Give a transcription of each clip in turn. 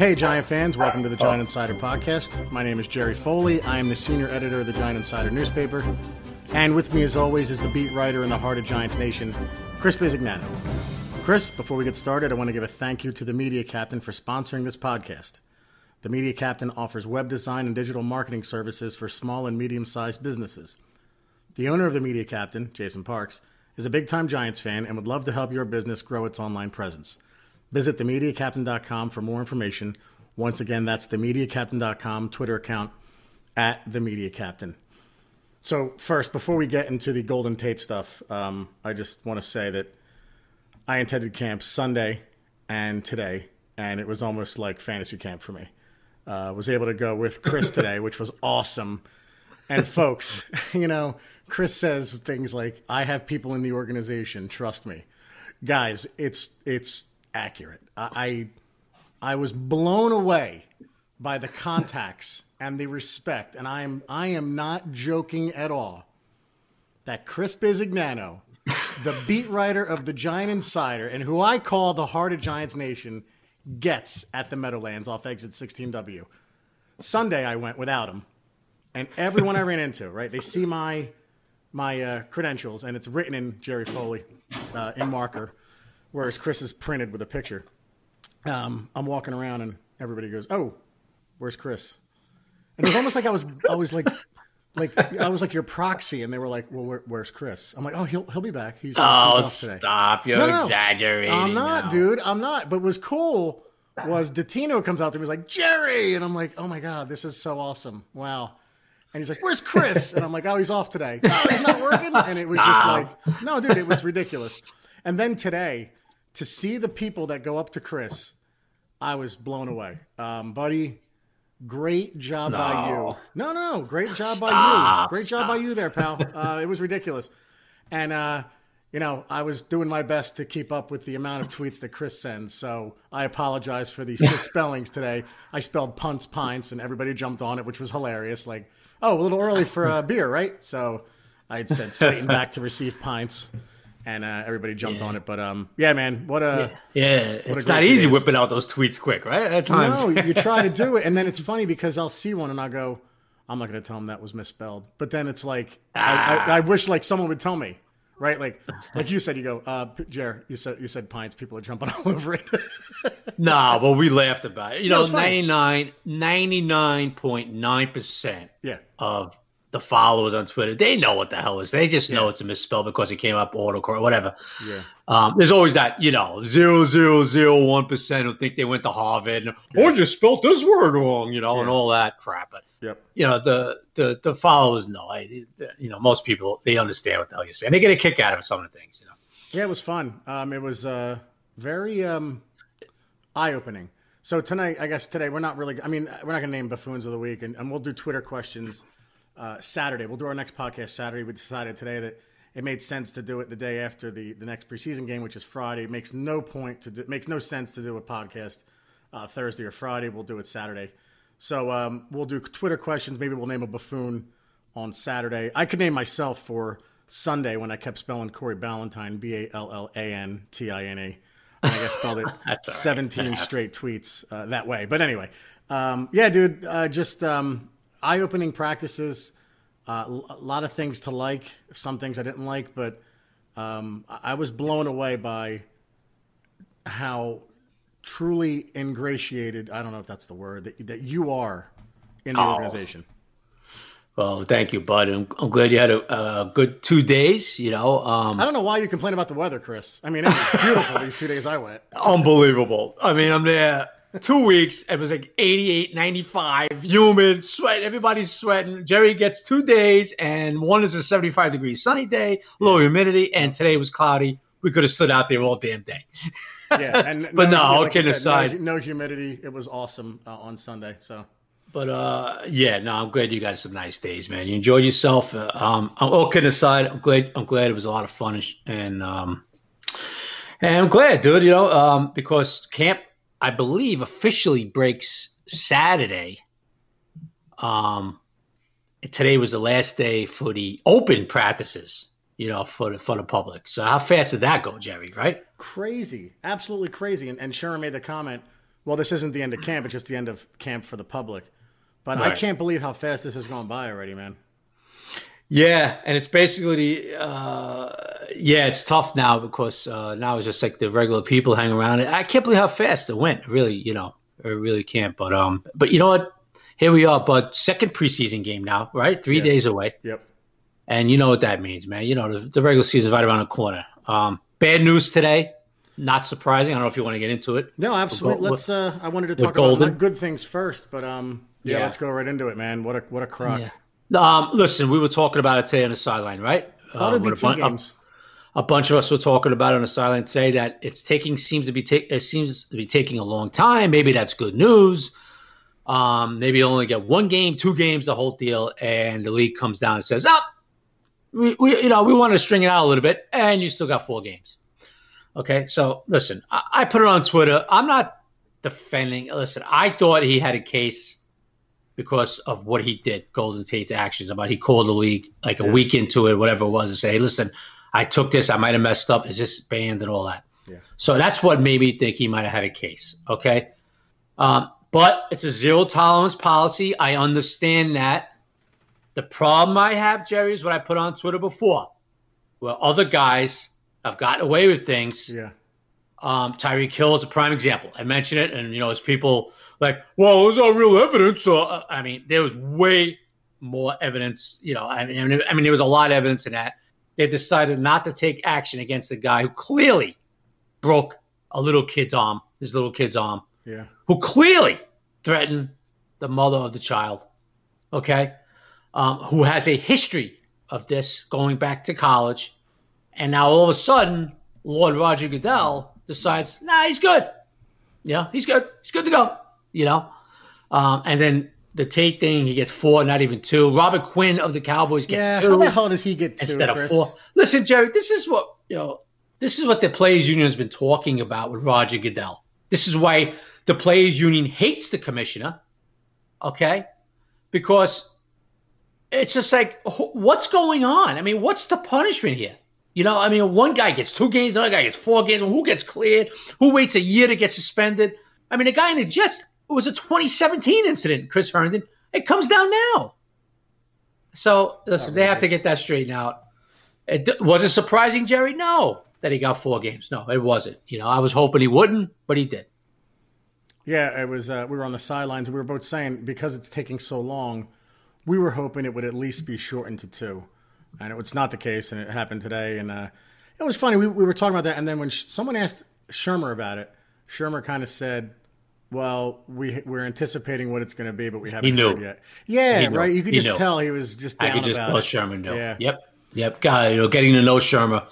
Hey, Giant fans, welcome to the Giant Insider Podcast. My name is Jerry Foley. I am the senior editor of the Giant Insider newspaper. And with me, as always, is the beat writer in the heart of Giants Nation, Chris Bisignano. Chris, before we get started, I want to give a thank you to the Media Captain for sponsoring this podcast. The Media Captain offers web design and digital marketing services for small and medium sized businesses. The owner of the Media Captain, Jason Parks, is a big time Giants fan and would love to help your business grow its online presence. Visit themediacaptain.com for more information. Once again, that's themediacaptain.com Twitter account at the Media Captain. So, first, before we get into the Golden Tate stuff, um, I just want to say that I attended camp Sunday and today, and it was almost like fantasy camp for me. Uh, was able to go with Chris today, which was awesome. And folks, you know, Chris says things like, "I have people in the organization, trust me." Guys, it's it's accurate. I I, I was blown away by the contacts and the respect, and I am I am not joking at all. That Chris Bisignano, the beat writer of the Giant Insider, and who I call the heart of Giants Nation, gets at the Meadowlands off exit 16W. Sunday I went without him, and everyone I ran into, right? They see my my uh, credentials, and it's written in Jerry Foley uh, in marker, whereas Chris is printed with a picture. Um, I'm walking around, and everybody goes, "Oh, where's Chris?" And it was almost like I was I was like. Like I was like your proxy, and they were like, "Well, where, where's Chris?" I'm like, "Oh, he'll he'll be back. He's, Oh, off today." stop! You're No, no, no. exaggerating. I'm not, now. dude. I'm not. But what was cool was Datino comes out to me, he's like, Jerry. And I'm like, oh my God, this is so awesome. Wow. And he's like, where's Chris? And I'm like, oh, he's off today. Oh, he's not working. And it was just like, no, dude, it was ridiculous. And then today, to see the people that go up to Chris, I was blown away. Um, buddy, great job by you. No. No, no, no. Great job by you. Stop, Great job by you there, pal. Uh, it was ridiculous. And, uh, you know, I was doing my best to keep up with the amount of tweets that Chris sends. So I apologize for these misspellings today. I spelled punts, pints, and everybody jumped on it, which was hilarious. Like, oh, a little early for a beer, right? So I had said Slayton back to receive pints, and uh, everybody jumped on it. But um, yeah, man, what a Yeah, a it's great not easy days. whipping out those tweets quick, right? At times. No, you try to do it, and then it's funny because I'll see one and I'll go, "I'm not going to tell him that was misspelled." But then it's like, I, Ah. I, I wish like someone would tell me, right? Like, like you said, you go, uh, Jer, you said you said pints. People are jumping all over it. no, but we laughed about it. You No, know, it's 99, 99.9% yeah, of the followers on Twitter, they know what the hell is. They just know it's a misspell because it came up autocorrect, whatever. yeah, Um, there's always that, you know, zero zero zero one percent who think they went to Harvard and oh, you spelled this word wrong, you know, and all that crap. But yep. you know, the the the followers know. I, you know, most people they understand what the hell you're saying. They get a kick out of some of the things, you know. Yeah, it was fun. Um, it was uh, very um, eye opening. So tonight, I guess today we're not really. I mean, we're not going to name buffoons of the week, and, and we'll do Twitter questions uh, Saturday. We'll do our next podcast Saturday. We decided today that it made sense to do it the day after the the next preseason game, which is Friday. It makes no point to do, makes no sense to do a podcast uh, Thursday or Friday. We'll do it Saturday. So um, we'll do Twitter questions. Maybe we'll name a buffoon on Saturday. I could name myself for Sunday when I kept spelling Corey Ballentine, B A L L A N T I N E. And guess spelled it That's all right. 17 straight tweets uh, that way. But anyway, um, yeah, dude, uh, just um, eye opening practices. Uh, a lot of things to like, some things I didn't like, but um, I I was blown away by how truly ingratiated, I don't know if that's the word, that, that you are in the Oh. organization. Well, thank you, bud. I'm, I'm glad you had a, a good two days. You know, um, I don't know why you complain about the weather, Chris. I mean, it was beautiful these two days I went. unbelievable. I mean, I'm there two weeks. It was like 88, 95, humid, sweat. Everybody's sweating. Jerry gets two days, and one is a 75 degree sunny day, low humidity, and today was cloudy. We could have stood out there all damn day. Yeah, and But no, all like kidding said, no- aside. no, humidity. It was awesome uh, on Sunday. So But uh, yeah, no, I'm glad you got some nice days, man. You enjoyed yourself. Uh, um, all kidding aside, I'm glad. I'm glad it was a lot of fun, and, and um, and I'm glad, dude. You know, um, because camp, I believe, officially breaks Saturday. Um, today was the last day for the open practices. You know, for the for the public. So how fast did that go, Jerry? Right? crazy, absolutely crazy. And, and Sharon made the comment well, this isn't the end of camp; it's just the end of camp for the public. But right. I can't believe how fast this has gone by already, man. Yeah, and it's basically, uh, yeah, it's tough now because uh, now it's just like the regular people hang around. I can't believe how fast it went. Really, you know, I really can't. But um, but you know what? Here we are, but second preseason game now, right? Three days away. Yep. And you know what that means, man. You know the, the regular season is right around the corner. Um, bad news today. Not surprising. I don't know if you want to get into it. No, absolutely. Let's. Uh, I wanted to talk about good things first, but um, yeah, yeah, let's go right into it, man. What a what a crock. Yeah. Um, listen, we were talking about it today on the sideline, right? Thought it'd be two games. A, a, bunch of us were talking about it on the sideline today that it's taking seems to be ta- it seems to be taking a long time. Maybe that's good news. Um, maybe you only get one game, two games, the whole deal, and the league comes down and says, "Up, oh, we, we, you know, we want to string it out a little bit, and you still got four games." Okay, so listen, I, I put it on Twitter. I'm not defending. Listen, I thought he had a case because of what he did, Golden Tate's actions. About he called the league like a yeah. week into it, whatever it was, and say, hey, "Listen, I took this. I might have messed up. Is this banned and all that?" Yeah. So that's what made me think he might have had a case. Okay, um, but it's a zero tolerance policy. I understand that. The problem I have, Jerry, is what I put on Twitter before, where other guys have gotten away with things. Yeah. Um, Tyreek Hill is a prime example. I mentioned it, and you know, as people like, well, there's no real evidence. So, uh, I mean, there was way more evidence. You know, I mean, I mean, there was a lot of evidence in that. They decided not to take action against the guy who clearly broke a little kid's arm, his little kid's arm. Yeah. Who clearly threatened the mother of the child. Okay. Um, who has a history of this going back to college. And now all of a sudden, Lord Roger Goodell decides, nah, he's good. Yeah, he's good. He's good to go you know. Um, and then the Tate thing, he gets four, not even two. Robert Quinn of the Cowboys gets yeah, two. How the hell does he get two instead Chris? of four? Listen, Jerry, this is what you know. This is what the players' union has been talking about with Roger Goodell. This is why the players' union hates the commissioner. Okay, because it's just like, what's going on? I mean, what's the punishment here? You know, I mean, one guy gets two games, another guy gets four games. Who gets cleared? Who waits a year to get suspended? I mean, a guy in the Jets it was a 2017 incident, Chris Herndon. It comes down now. So listen, they have to get that straightened out. It, was it surprising, Jerry? No, that he got four games. No, it wasn't. You know, I was hoping he wouldn't, but he did. Yeah, it was. Uh, we were on the sidelines. We were both saying because it's taking so long, we were hoping it would at least be shortened to two, and it was not the case, and it happened today. And uh, it was funny. We, we were talking about that, and then when sh- someone asked Shurmur about it, Shurmur kind of said, well, we we're anticipating what it's going to be, but we haven't heard yet. Yeah, right. You could he just knew. tell he was just. I could just tell Shurmur knew. Yeah. Yep. Yep. God, you know, getting to know Shurmur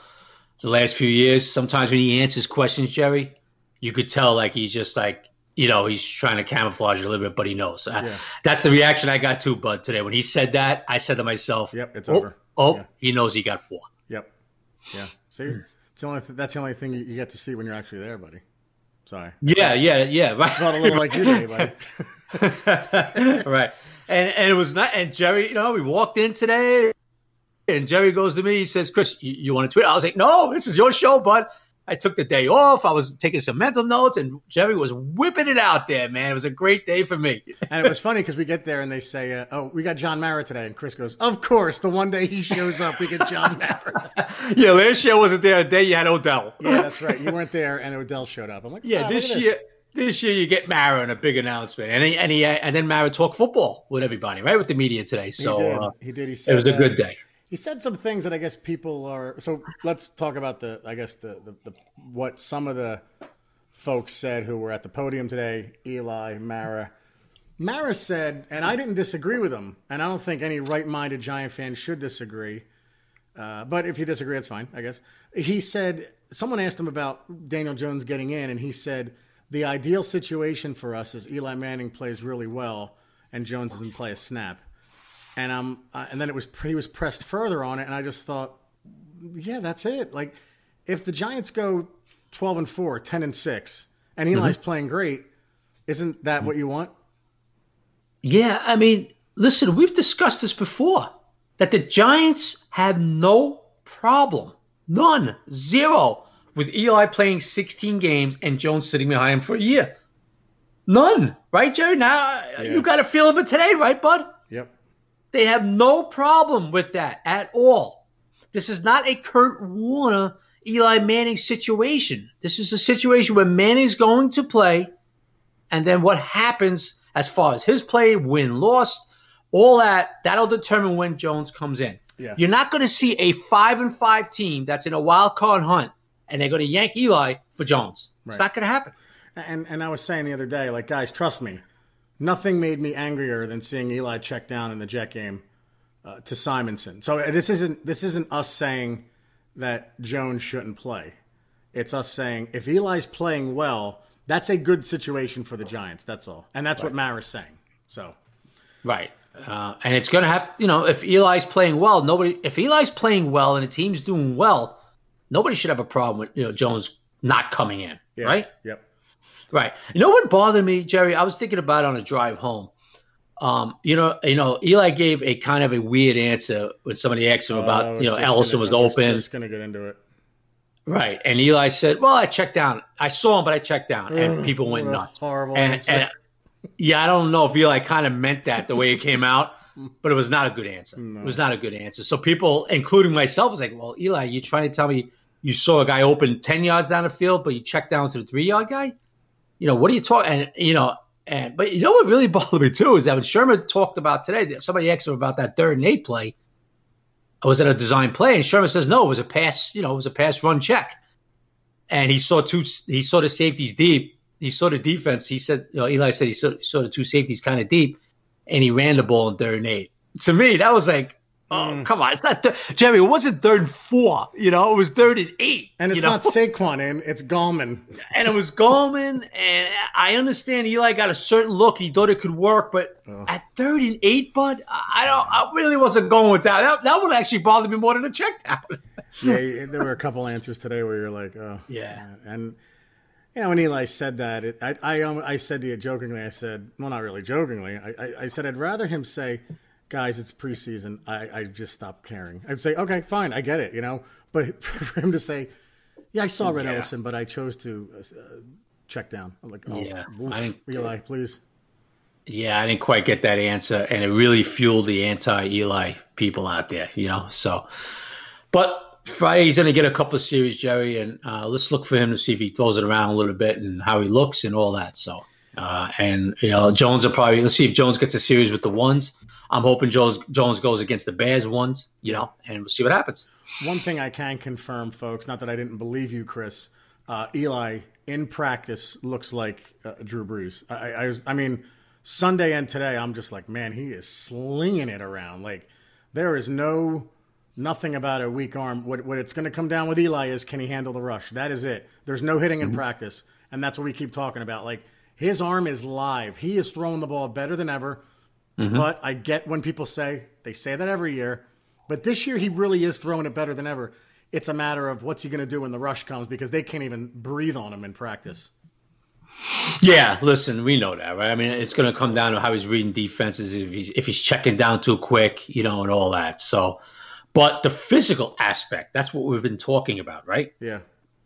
the last few years. Sometimes when he answers questions, Jerry, you could tell like he's just like you know he's trying to camouflage a little bit, but he knows. Yeah. that's the reaction I got too, Bud, today when he said that. I said to myself, "Yep, it's oh, over." Oh, yeah. he knows he got four. Yep. Yeah. See, it's the only th- that's the only thing you get to see when you're actually there, buddy. Sorry. Yeah, yeah, yeah. Right. not a little like you today, buddy. right. And and it was not. And Jerry, you know, we walked in today, and Jerry goes to me. He says, "Chris, you, you want to tweet?" I was like, "No, this is your show, bud." I took the day off. I was taking some mental notes, and Jerry was whipping it out there, man. It was a great day for me. and it was funny because we get there and they say, uh, "Oh, we got John Mara today," and Chris goes, "Of course, the one day he shows up, we get John Mara." yeah, last year wasn't there. A day you had Odell. yeah, that's right. You weren't there, and Odell showed up. I'm like, yeah, oh, this year. This. this year you get Mara in a big announcement, and he, and he and then Mara talk football with everybody, right, with the media today. So he did. Uh, he, did. he said it was a good day he said some things that I guess people are. So let's talk about the. I guess the, the, the what some of the folks said who were at the podium today. Eli Mara. Mara said, and I didn't disagree with him, and I don't think any right-minded Giant fan should disagree. Uh, but if you disagree, it's fine, I guess. He said someone asked him about Daniel Jones getting in, and he said the ideal situation for us is Eli Manning plays really well, and Jones doesn't play a snap and um, uh, and then it was he was pressed further on it, and I just thought, yeah, that's it. Like, if the Giants go twelve and 4, 10 and six, and Eli's mm-hmm. playing great, isn't that what you want? Yeah, I mean, listen, we've discussed this before that the Giants have no problem, none, zero, with Eli playing 16 games and Jones sitting behind him for a year. None, right, Jerry? Now yeah. you got a feel of it today, right, bud? They have no problem with that at all. This is not a Kurt Warner, Eli Manning situation. This is a situation where Manning's going to play, and then what happens as far as his play, win, lost, all that, that'll determine when Jones comes in. Yeah. You're not going to see a five and five team that's in a wild card hunt and they're going to yank Eli for Jones. Right. It's not going to happen. And and I was saying the other day, like guys, trust me, nothing made me angrier than seeing Eli check down in the Jet game uh, to Simonson. So uh, this isn't this isn't us saying that Jones shouldn't play. It's us saying if Eli's playing well, that's a good situation for the Giants. That's all, and that's right. what Mara's saying. So, right. Uh, and it's going to have, you know, if Eli's playing well, nobody, if Eli's playing well and the team's doing well, nobody should have a problem with, you know, Jones not coming in, yeah. right? Yep. Right. You know what bothered me, Jerry? I was thinking about it on a drive home. Um, you know, you know, Eli gave a kind of a weird answer when somebody asked him about, uh, you know, Ellison gonna, was open. Just going to get into it. Right. And Eli said, "Well, I checked down. I saw him, but I checked down." And people went nuts. Horrible and. And, yeah, I don't know if Eli kind of meant that the way it came out, but it was not a good answer. No. It was not a good answer. So people, including myself, was like, "Well, Eli, you're trying to tell me you saw a guy open ten yards down the field, but you checked down to the three yard guy? You know, what are you talking?" And you know, and but you know what really bothered me too is that when Shurmur talked about today, somebody asked him about that third and eight play. Was it a design play? And Shurmur says, "No, it was a pass. You know, it was a pass run check." And he saw two. He saw the safeties deep he saw the defense. He said, you know, Eli said he saw, saw the two safeties kind of deep, and he ran the ball in third and eight. To me, that was like, oh, mm. come on. It's not, th- Jerry, it wasn't third and four. You know, it was third and eight. And it's know? not Saquon in, it's Gallman. and it was Gallman. And I understand Eli got a certain look. He thought it could work. But oh. at third and eight, bud, I don't, I really wasn't going with that. That, that would actually bother me more than a check down. yeah, there were a couple answers today where you're like, oh. Yeah. And, you know, when Eli said that, it, I, I, um, I said to you jokingly, I said, well, not really jokingly, I, I, I said, I'd rather him say, guys, it's preseason. I, I just stopped caring. I'd say, okay, fine, I get it, you know. But for him to say, yeah, I saw Rhett yeah. Ellison, but I chose to uh, check down. I'm like, oh, yeah, oof, I Eli, please. Yeah, I didn't quite get that answer, and it really fueled the anti-Eli people out there, you know. So, but Friday he's going to get a couple of series, Jerry, and uh, let's look for him to see if he throws it around a little bit and how he looks and all that. So, uh, and you know, Jones will probably let's see if Jones gets a series with the ones. I'm hoping Jones Jones goes against the Bears ones, you know, and we'll see what happens. One thing I can confirm, folks, not that I didn't believe you, Chris. Uh, Eli in practice looks like uh, Drew Brees. I, I, I mean, Sunday and today, I'm just like, man, he is slinging it around. Like there is no nothing about a weak arm. What, what it's going to come down with Eli is can he handle the rush? That is it. There's no hitting in mm-hmm. practice, and that's what we keep talking about. Like his arm is live. He is throwing the ball better than ever. Mm-hmm. But I get when people say they say that every year, but this year he really is throwing it better than ever. It's a matter of what's he going to do when the rush comes because they can't even breathe on him in practice. Yeah, listen, we know that, right? I mean, it's going to come down to how he's reading defenses, if he's if he's checking down too quick, you know, and all that. So, but the physical aspect, that's what we've been talking about, right? Yeah.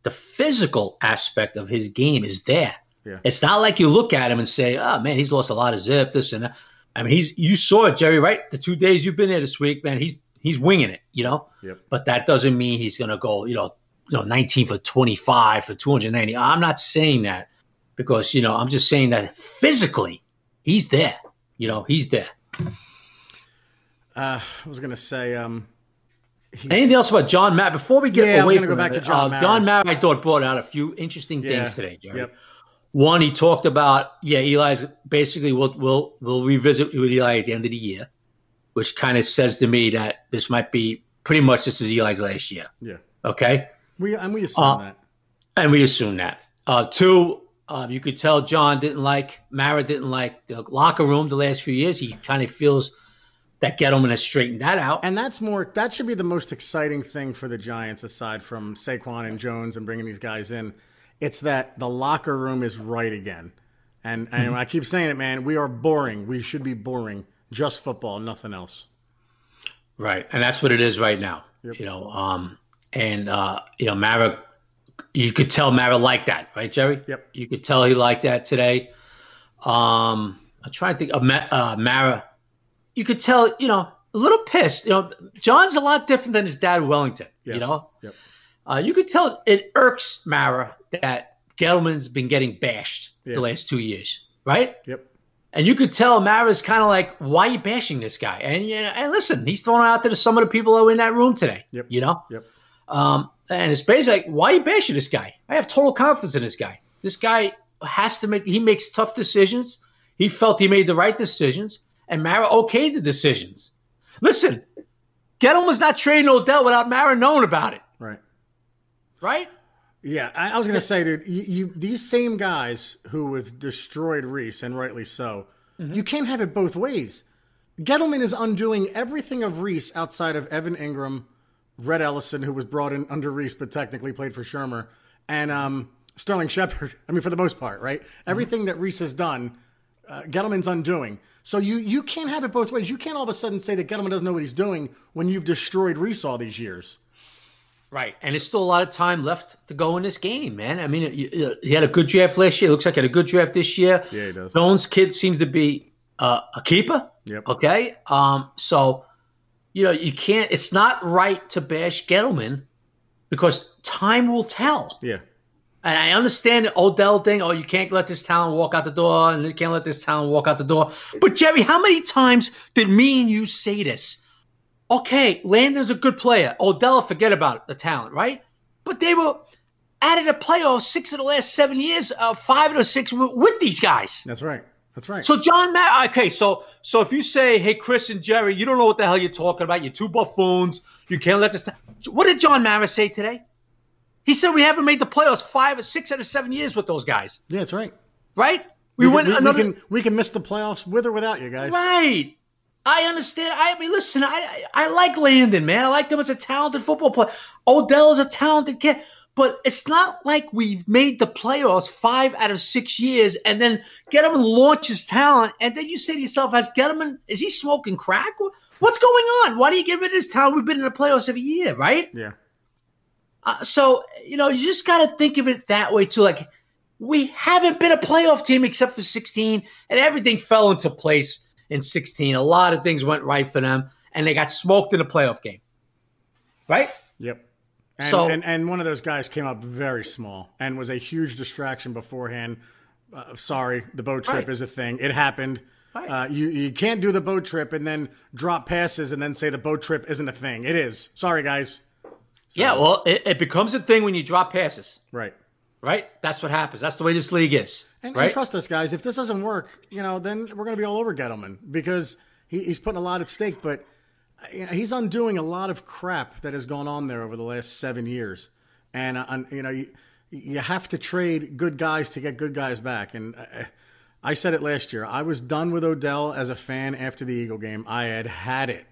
The physical aspect of his game is there. Yeah. It's not like you look at him and say, oh, man, he's lost a lot of zip, this and that. I mean, he's you saw it, Jerry, right? The two days you've been there this week, man, he's he's winging it, you know? Yep. But that doesn't mean he's going to go, you know, you know, 19 for 25 for 290. I'm not saying that because, you know, I'm just saying that physically he's there. You know, he's there. Uh, I was going to say, um, Anything else about John Matt before we get away yeah, away from go back it, to John uh, John Matt, I thought brought out a few interesting yeah. things today, Jerry. Yep. One, he talked about yeah, Eli's basically we'll we'll we'll revisit with Eli at the end of the year, which kind of says to me that this might be pretty much this is Eli's last year. Yeah. Okay. We and we assume uh, that. And we assume that. Uh, two, uh, you could tell John didn't like Mara didn't like the locker room the last few years. He kind of feels that Gettleman has straightened that out. And that's more that should be the most exciting thing for the Giants aside from Saquon and Jones and bringing these guys in. It's that the locker room is right again. And and mm-hmm. I keep saying it, man, we are boring. We should be boring. Just football, nothing else. Right. And that's what it is right now. Yep. You know, um and uh, you know, Mara you could tell Mara liked that, right, Jerry? Yep. You could tell he liked that today. Um, I'm trying to think of uh, Mara. You could tell, you know, a little pissed. You know, John's a lot different than his dad, Wellington. Yes. You know, yep. uh, you could tell it irks Mara that Gettleman's been getting bashed the last two years, right? Yep. And you could tell Mara's kind of like, why are you bashing this guy? And you know, and listen, he's throwing out there to some of the people that were in that room today. Yep. You know. Yep. Um, and it's basically like, why are you bashing this guy? I have total confidence in this guy. This guy has to make. He makes tough decisions. He felt he made the right decisions, and Mara okayed the decisions. Listen, Gettleman was not trading Odell without Mara knowing about it. Right. Right. Yeah, I, I was going to say, dude, you, you, these same guys who have destroyed Reese, and rightly so, mm-hmm. you can't have it both ways. Gettleman is undoing everything of Reese outside of Evan Engram, Rhett Ellison, who was brought in under Reese but technically played for Shurmur, and um, Sterling Shepard. I mean, for the most part, right? Mm-hmm. Everything that Reese has done, uh, Gettleman's undoing. So you you can't have it both ways. You can't all of a sudden say that Gettleman doesn't know what he's doing when you've destroyed Reese all these years. Right, and it's still a lot of time left to go in this game, man. I mean, he had a good draft last year. It looks like he had a good draft this year. Yeah, he does. Jones' kid seems to be uh, a keeper. Yep. Okay. Um. So, you know, you can't. It's not right to bash Gettleman because time will tell. Yeah. And I understand the Odell thing. Oh, you can't let this talent walk out the door, and you can't let this talent walk out the door. But Jerry, how many times did me and you say this? Okay, Landon's a good player. Odell, forget about it, the talent, right? But they were added a playoff six of the last seven years, uh, five of the six with these guys. That's right. That's right. So John Matt, okay, so so if you say, hey, Chris and Jerry, you don't know what the hell you're talking about. You're two buffoons. You can't let this. What did John Mara say today? He said we haven't made the playoffs five or six out of seven years with those guys. Yeah, that's right. Right? We, we went we, another. We can, we can miss the playoffs with or without you guys. Right. I understand. I mean, listen, I, I like Landon, man. I like him as a talented football player. Odell is a talented kid, but it's not like we've made the playoffs five out of six years, and then Gettleman launches talent, and then you say to yourself, "Has Gettleman is he smoking crack? What's going on? Why do you get rid of his talent? We've been in the playoffs every year, right? Yeah. Uh, so you know, you just got to think of it that way too. Like we haven't been a playoff team except for 16, and everything fell into place in 16. A lot of things went right for them, and they got smoked in the playoff game. Right? Yep. And, so, and, and one of those guys came up very small and was a huge distraction beforehand. Uh, sorry, the boat trip right. is a thing. It happened. Right. Uh, you you can't do the boat trip and then drop passes and then say the boat trip isn't a thing. It is. Sorry, guys. Yeah, well, it, it becomes a thing when you drop passes. Right right? That's what happens. That's the way this league is. And, right? and trust us, guys. If this doesn't work, you know, then we're going to be all over Gettleman because he, he's putting a lot at stake. But you know, he's undoing a lot of crap that has gone on there over the last seven years. And uh, you know, you, you have to trade good guys to get good guys back. And uh, I said it last year. I was done with Odell as a fan after the Eagle game. I had had it,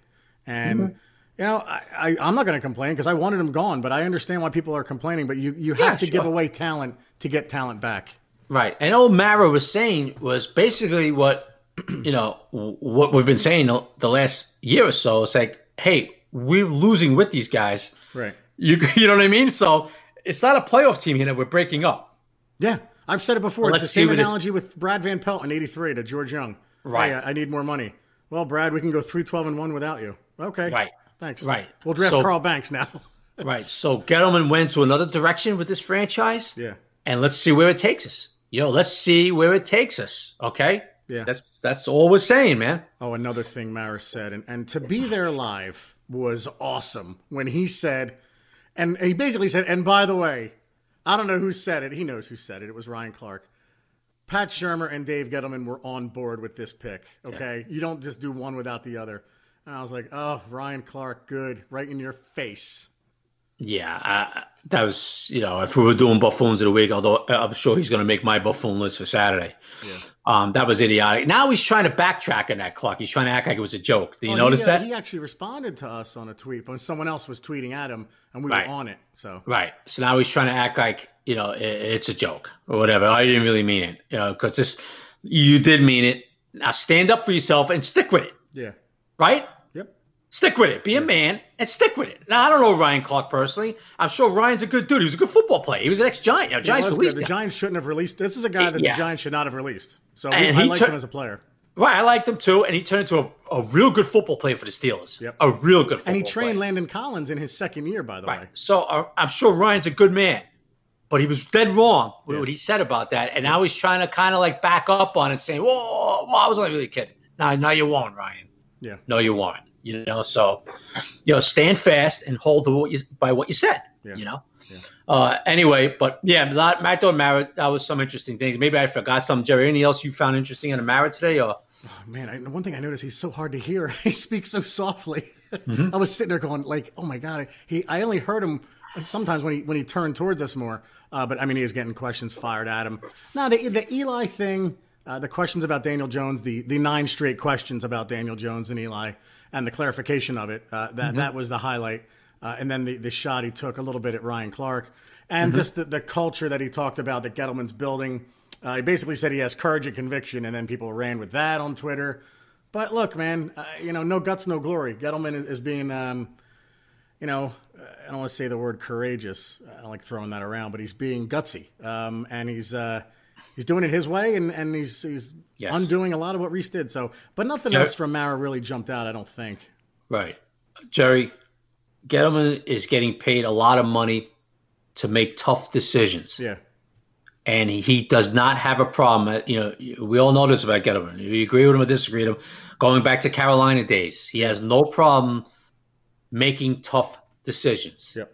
and. Mm-hmm you know, I, I, am not going to complain because I wanted him gone, but I understand why people are complaining. But you, you have yeah, to sure. give away talent to get talent back. Right. And old Mara was saying was basically what, you know, what we've been saying the last year or so. It's like, hey, we're losing with these guys. Right. You, you know what I mean? So it's not a playoff team here that we're breaking up. Yeah. I've said it before. Well, it's the same analogy with Brad Van Pelt in 83 to George Young. Right. Hey, I need more money. Well, Brad, we can go 3 12 and 1 without you. Okay. Right. Thanks. Right. We'll draft so, Carl Banks now. right. So Gettleman went to another direction with this franchise. Yeah. And let's see where it takes us. Yo, let's see where it takes us. Okay. Yeah. That's that's all we're saying, man. Oh, another thing Maris said, and, and to be there live was awesome when he said, and he basically said, and by the way, I don't know who said it. He knows who said it. It was Ryan Clark. Pat Shurmur and Dave Gettleman were on board with this pick. Okay. Yeah. You don't just do one without the other. And I was like, oh, Ryan Clark, good, right in your face. Yeah, uh, that was, you know, if we were doing buffoons of the week, although uh, I'm sure he's going to make my buffoon list for Saturday. Yeah. Um, that was idiotic. Now he's trying to backtrack on that clock. He's trying to act like it was a joke. Do you oh, notice he, uh, that? He actually responded to us on a tweet when someone else was tweeting at him, and we right. were on it. So right. So now he's trying to act like you know it, it's a joke or whatever. I didn't really mean it, you know, because this you did mean it. Now stand up for yourself and stick with it. Yeah. Right. Yep. Stick with it. Be a man and stick with it. Now I don't know Ryan Clark personally. I'm sure Ryan's a good dude. He was a good football player. He was an ex-Giant. Know, Giants released The. Giants shouldn't have released. This is a guy that Yeah. the Giants should not have released. So And I liked took- him as a player, Right, I liked him too, and he turned into a, a real good football player for the Steelers. Yep. A real good football and he trained player. Landon Collins in his second year, by the Right. way. So uh, I'm sure Ryan's a good man, but he was dead wrong with Yeah. what he said about that, and now he's trying to kind of like back up on it, saying, "Whoa, well, I was only really kidding." Now, no, you won't, Ryan. Yeah. No, you won't. You know, so you know, stand fast and hold to what you by what you said. Yeah. You know. Yeah. Uh, anyway, but yeah, Matt Matt Don Marrett, that was some interesting things. Maybe I forgot some. Jerry, anything else you found interesting in the Marrett today? Or Oh, man, I, one thing I noticed, he's so hard to hear. he speaks so softly. Mm-hmm. I was sitting there going, like, oh my god. He, I only heard him sometimes when he when he turned towards us more. Uh, but I mean, he was getting questions fired at him. Now the the Eli thing, uh, the questions about Daniel Jones, the the nine straight questions about Daniel Jones and Eli, and the clarification of it. Uh, that that was the highlight. Uh, and then the the shot he took a little bit at Ryan Clark, and just the, the culture that he talked about that Gettleman's building. Uh, he basically said he has courage and conviction, and then people ran with that on Twitter. But look, man, uh, you know, no guts, no glory. Gettleman is, is being, um, you know, I don't want to say the word courageous. I don't like throwing that around, but he's being gutsy, um, and he's uh, he's doing it his way, and, and he's he's Yes. undoing a lot of what Reese did. So, but nothing Yeah. else from Mara really jumped out. I don't think. Right. Jerry, Gettleman is getting paid a lot of money to make tough decisions. Yeah, And he, he does not have a problem. Uh, you know, we all know this about Gettleman. You agree with him or disagree with him. Going back to Carolina days, he has no problem making tough decisions. yep.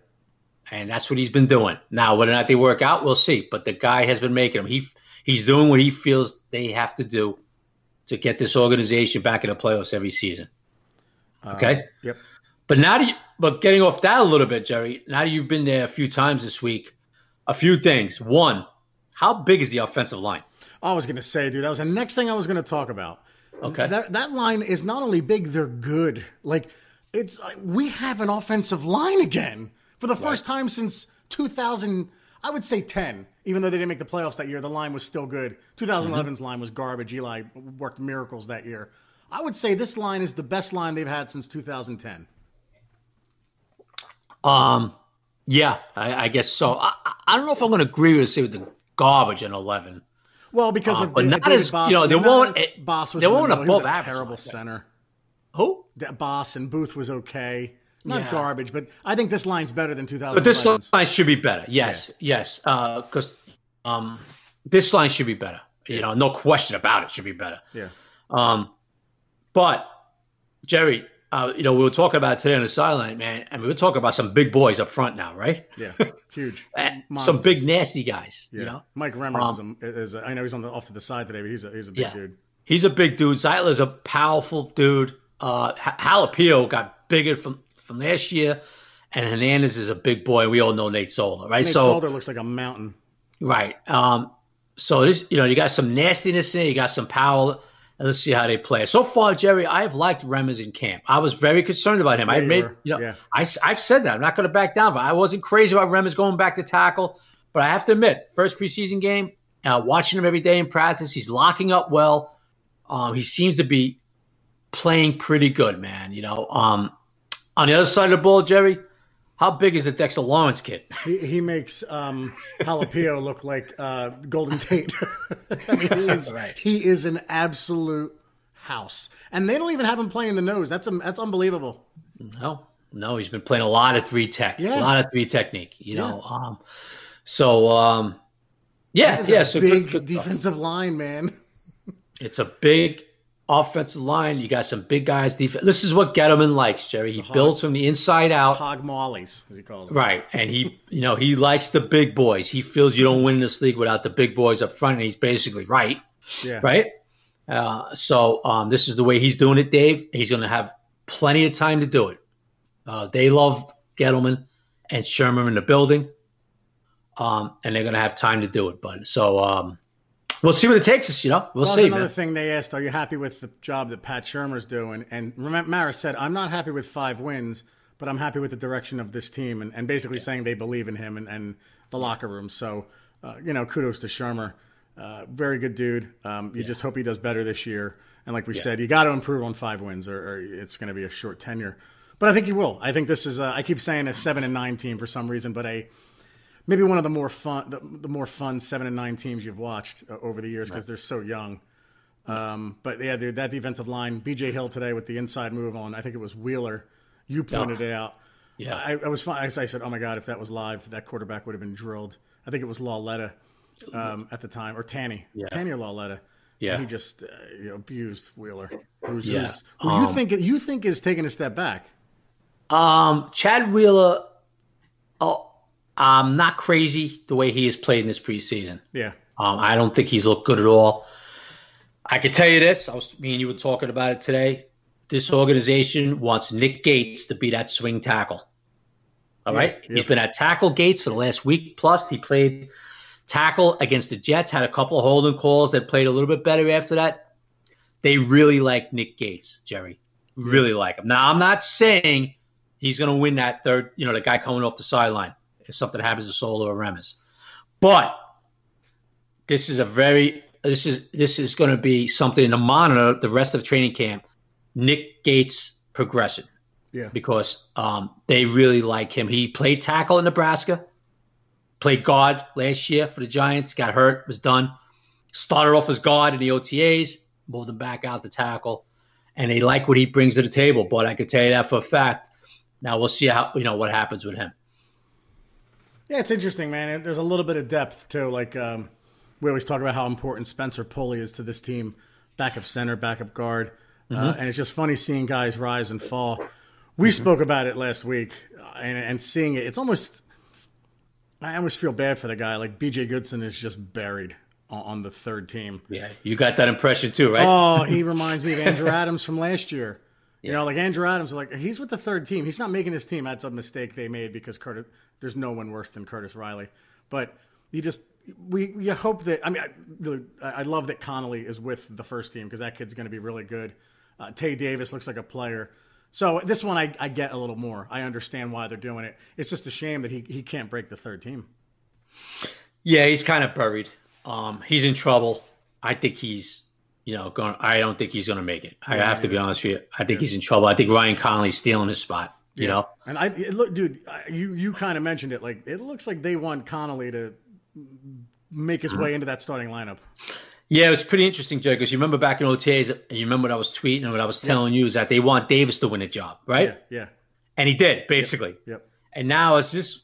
And that's what he's been doing. Now, whether or not they work out, we'll see. But the guy has been making them. He he's doing what he feels they have to do to get this organization back in the playoffs every season. Uh, okay. Yep. But now, you, but getting off that a little bit, Jerry. Now you've been there a few times this week, a few things. One, how big is the offensive line? I was going to say, dude, that was the next thing I was going to talk about. Okay. That that line is not only big, they're good. Like it's we have an offensive line again for the first time since 2000. I would say 10. Even though they didn't make the playoffs that year, the line was still good. 2011's line was garbage. Eli worked miracles that year. I would say this line is the best line they've had since 2010. Um, yeah, I, I guess so. I, I- don't know if I'm going to agree with you say with the garbage in 11. Well, because Uh, of but Da- not as- Baas, you know, they won't- it- Baas was they won't. He was a terrible center. Who? That Baas and Boothe was okay. Not Yeah. garbage, but I think this line's better than 2000. But this line should be better. Yes, yes. Because um, this line should be better. You know, no question about it. Should be better. Yeah. Um, but Jerry, uh, you know, we were talking about it today on the sideline, man, and we were talking about some big boys up front now, right? Yeah, huge. Some big nasty guys. Yeah. You know, Mike Remmers Um, is, a, is a, I know he's on the off to the side today, but he's a, he's a big Yeah. dude. he's a big dude. Zeitler's a powerful dude. Uh, Jalapeno got bigger from from last year, and Hernandez is a big boy. We all know Nate Solder, right? Nate so Solder looks like a mountain. Right. Um, so this, you know, you got some nastiness in, it, you got some power. And let's see how they play. So far, Jerry, I've liked Remmers in camp. I was very concerned about him. I you made, were. you know, Yeah. I, have said that. I'm not going to back down, but I wasn't crazy about Remmers going back to tackle. But I have to admit, first preseason game, uh, watching him every day in practice, he's locking up well. Um, he seems to be playing pretty good, man. You know, um, on the other side of the ball, Jerry, how big is the Dexter Lawrence kid? He, he makes um, Jalapeno look like uh, Golden Tate. I mean, he is, he is an absolute house, and they don't even have him playing the nose. That's um, that's unbelievable. No, no, he's been playing a lot of three tech, Yeah. a lot of three technique. You know, um, so um, yeah, That's yeah, a so big good, good stuff. defensive line, man. It's a big offensive line. You got some big guys. Defense. This is what Gettleman likes, Jerry. He builds from the inside out. Hog Mollies, as he calls them. Right, and he, you know, he likes the big boys. He feels you don't win this league without the big boys up front, and he's basically right. Yeah. right? Uh, so um, this is the way he's doing it, Dave. He's going to have plenty of time to do it. Uh, they love Gettleman and Shurmur in the building, um, and they're going to have time to do it. But so um, we'll see what it takes us. You know, we'll Well, see. another Man. thing they asked, "Are you happy with the job that Pat Shurmur's doing?" And remember, Maris said, "I'm not happy with five wins, but I'm happy with the direction of this team," and, and basically saying they believe in him and, and the locker room. So, uh, you know, kudos to Shurmur. Uh, very good dude. Um, you yeah. just hope he does better this year. And like we yeah. said, you got to improve on five wins, or, or it's going to be a short tenure. But I think he will. I think this is. A, I keep saying a seven and nine team for some reason, but a maybe one of the more fun, the, the more fun seven and nine teams you've watched uh, over the years because right. they're so young. Um, but yeah, dude, that defensive line, B.J. Hill today with the inside move on. I think it was Wheeler. You pointed it out. Yeah, I, I was fine. I said, "Oh my god, if that was live, that quarterback would have been drilled." I think it was Lauletta um, at the time, or Tanney, yeah. Tanney or Lauletta. Yeah, and he just uh, you know, abused Wheeler, who's, yeah. who's who um, you think you think is taking a step back. Um, Chad Wheeler. Oh, I'm not crazy the way he has played in this preseason. Yeah. Um, I don't think he's looked good at all. I can tell you this. I was me and you were talking about it today. This organization wants Nick Gates to be that swing tackle. All yeah, right, He's been at tackle Gates for the last week plus. He played tackle against the Jets, had a couple of holding calls that played a little bit better after that. They really like Nick Gates, Jerry. Really yeah. like him. Now, I'm not saying he's going to win that third, you know, the guy coming off the sideline if something happens to Solo or Remmers. But this is a very this is this is going to be something to monitor the rest of training camp. Nick Gates progression. Yeah. Because um, they really like him. He played tackle in Nebraska, played guard last year for the Giants, got hurt, was done. Started off as guard in the OTAs, moved him back out to tackle, and they like what he brings to the table. But I could tell you that for a fact. Now we'll see how you know what happens with him. Yeah, it's interesting, man. There's a little bit of depth too. Like um, we always talk about how important Spencer Pulley is to this team, backup center, backup guard, uh, mm-hmm. uh, and it's just funny seeing guys rise and fall. We mm-hmm. spoke about it last week, uh, and, and seeing it, it's almost. I almost feel bad for the guy. Like B.J. Goodson is just buried on, on the third team. Yeah, you got that impression too, right? Oh, he reminds me of Andrew Adams from last year. You know, like Andrew Adams, like he's with the third team. He's not making his team. That's a mistake they made because Curtis. There's no one worse than Curtis Riley. But you just we you hope that. I mean, I, I love that Connelly is with the first team because that kid's going to be really good. Uh, Tae Davis looks like a player. So this one I, I get a little more. I understand why they're doing it. It's just a shame that he he can't break the third team. Yeah, he's kind of buried. Um, he's in trouble. I think he's you know, going. I don't think he's going to make it. I have to be honest with you. I think he's in trouble. I think Ryan Connelly's stealing his spot. You yeah. know, and I look, dude. You you kind of mentioned it. Like it looks like they want Connelly to make his way into that starting lineup. Yeah, it was pretty interesting, Joe, because you remember back in OTAs, and you remember what I was tweeting and what I was telling yeah. you is that they want Davis to win a job, right? Yeah. yeah. And he did, basically. Yep. yep. And now as this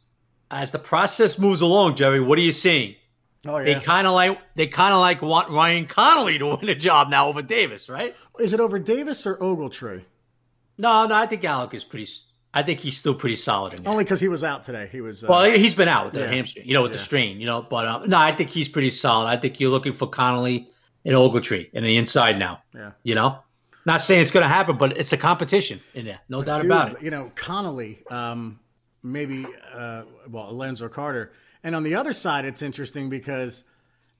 as the process moves along, Jerry, what are you seeing? Oh, yeah. They kind of like they kind of like want Ryan Connelly to win a job now over Davis, right? Is it over Davis or Ogletree? No, no, I think Alec is pretty. I think he's still pretty solid. In Only because he was out today. He was. Uh, well, he's been out with the yeah. hamstring, you know, with yeah. the strain, you know. But um, no, I think he's pretty solid. I think you're looking for Connelly and Ogletree in the inside now. Yeah. You know, not saying it's going to happen, but it's a competition in there, no doubt Dude, about it. You know, Connelly, um, maybe, uh, well, Lorenzo Carter and on the other side, it's interesting because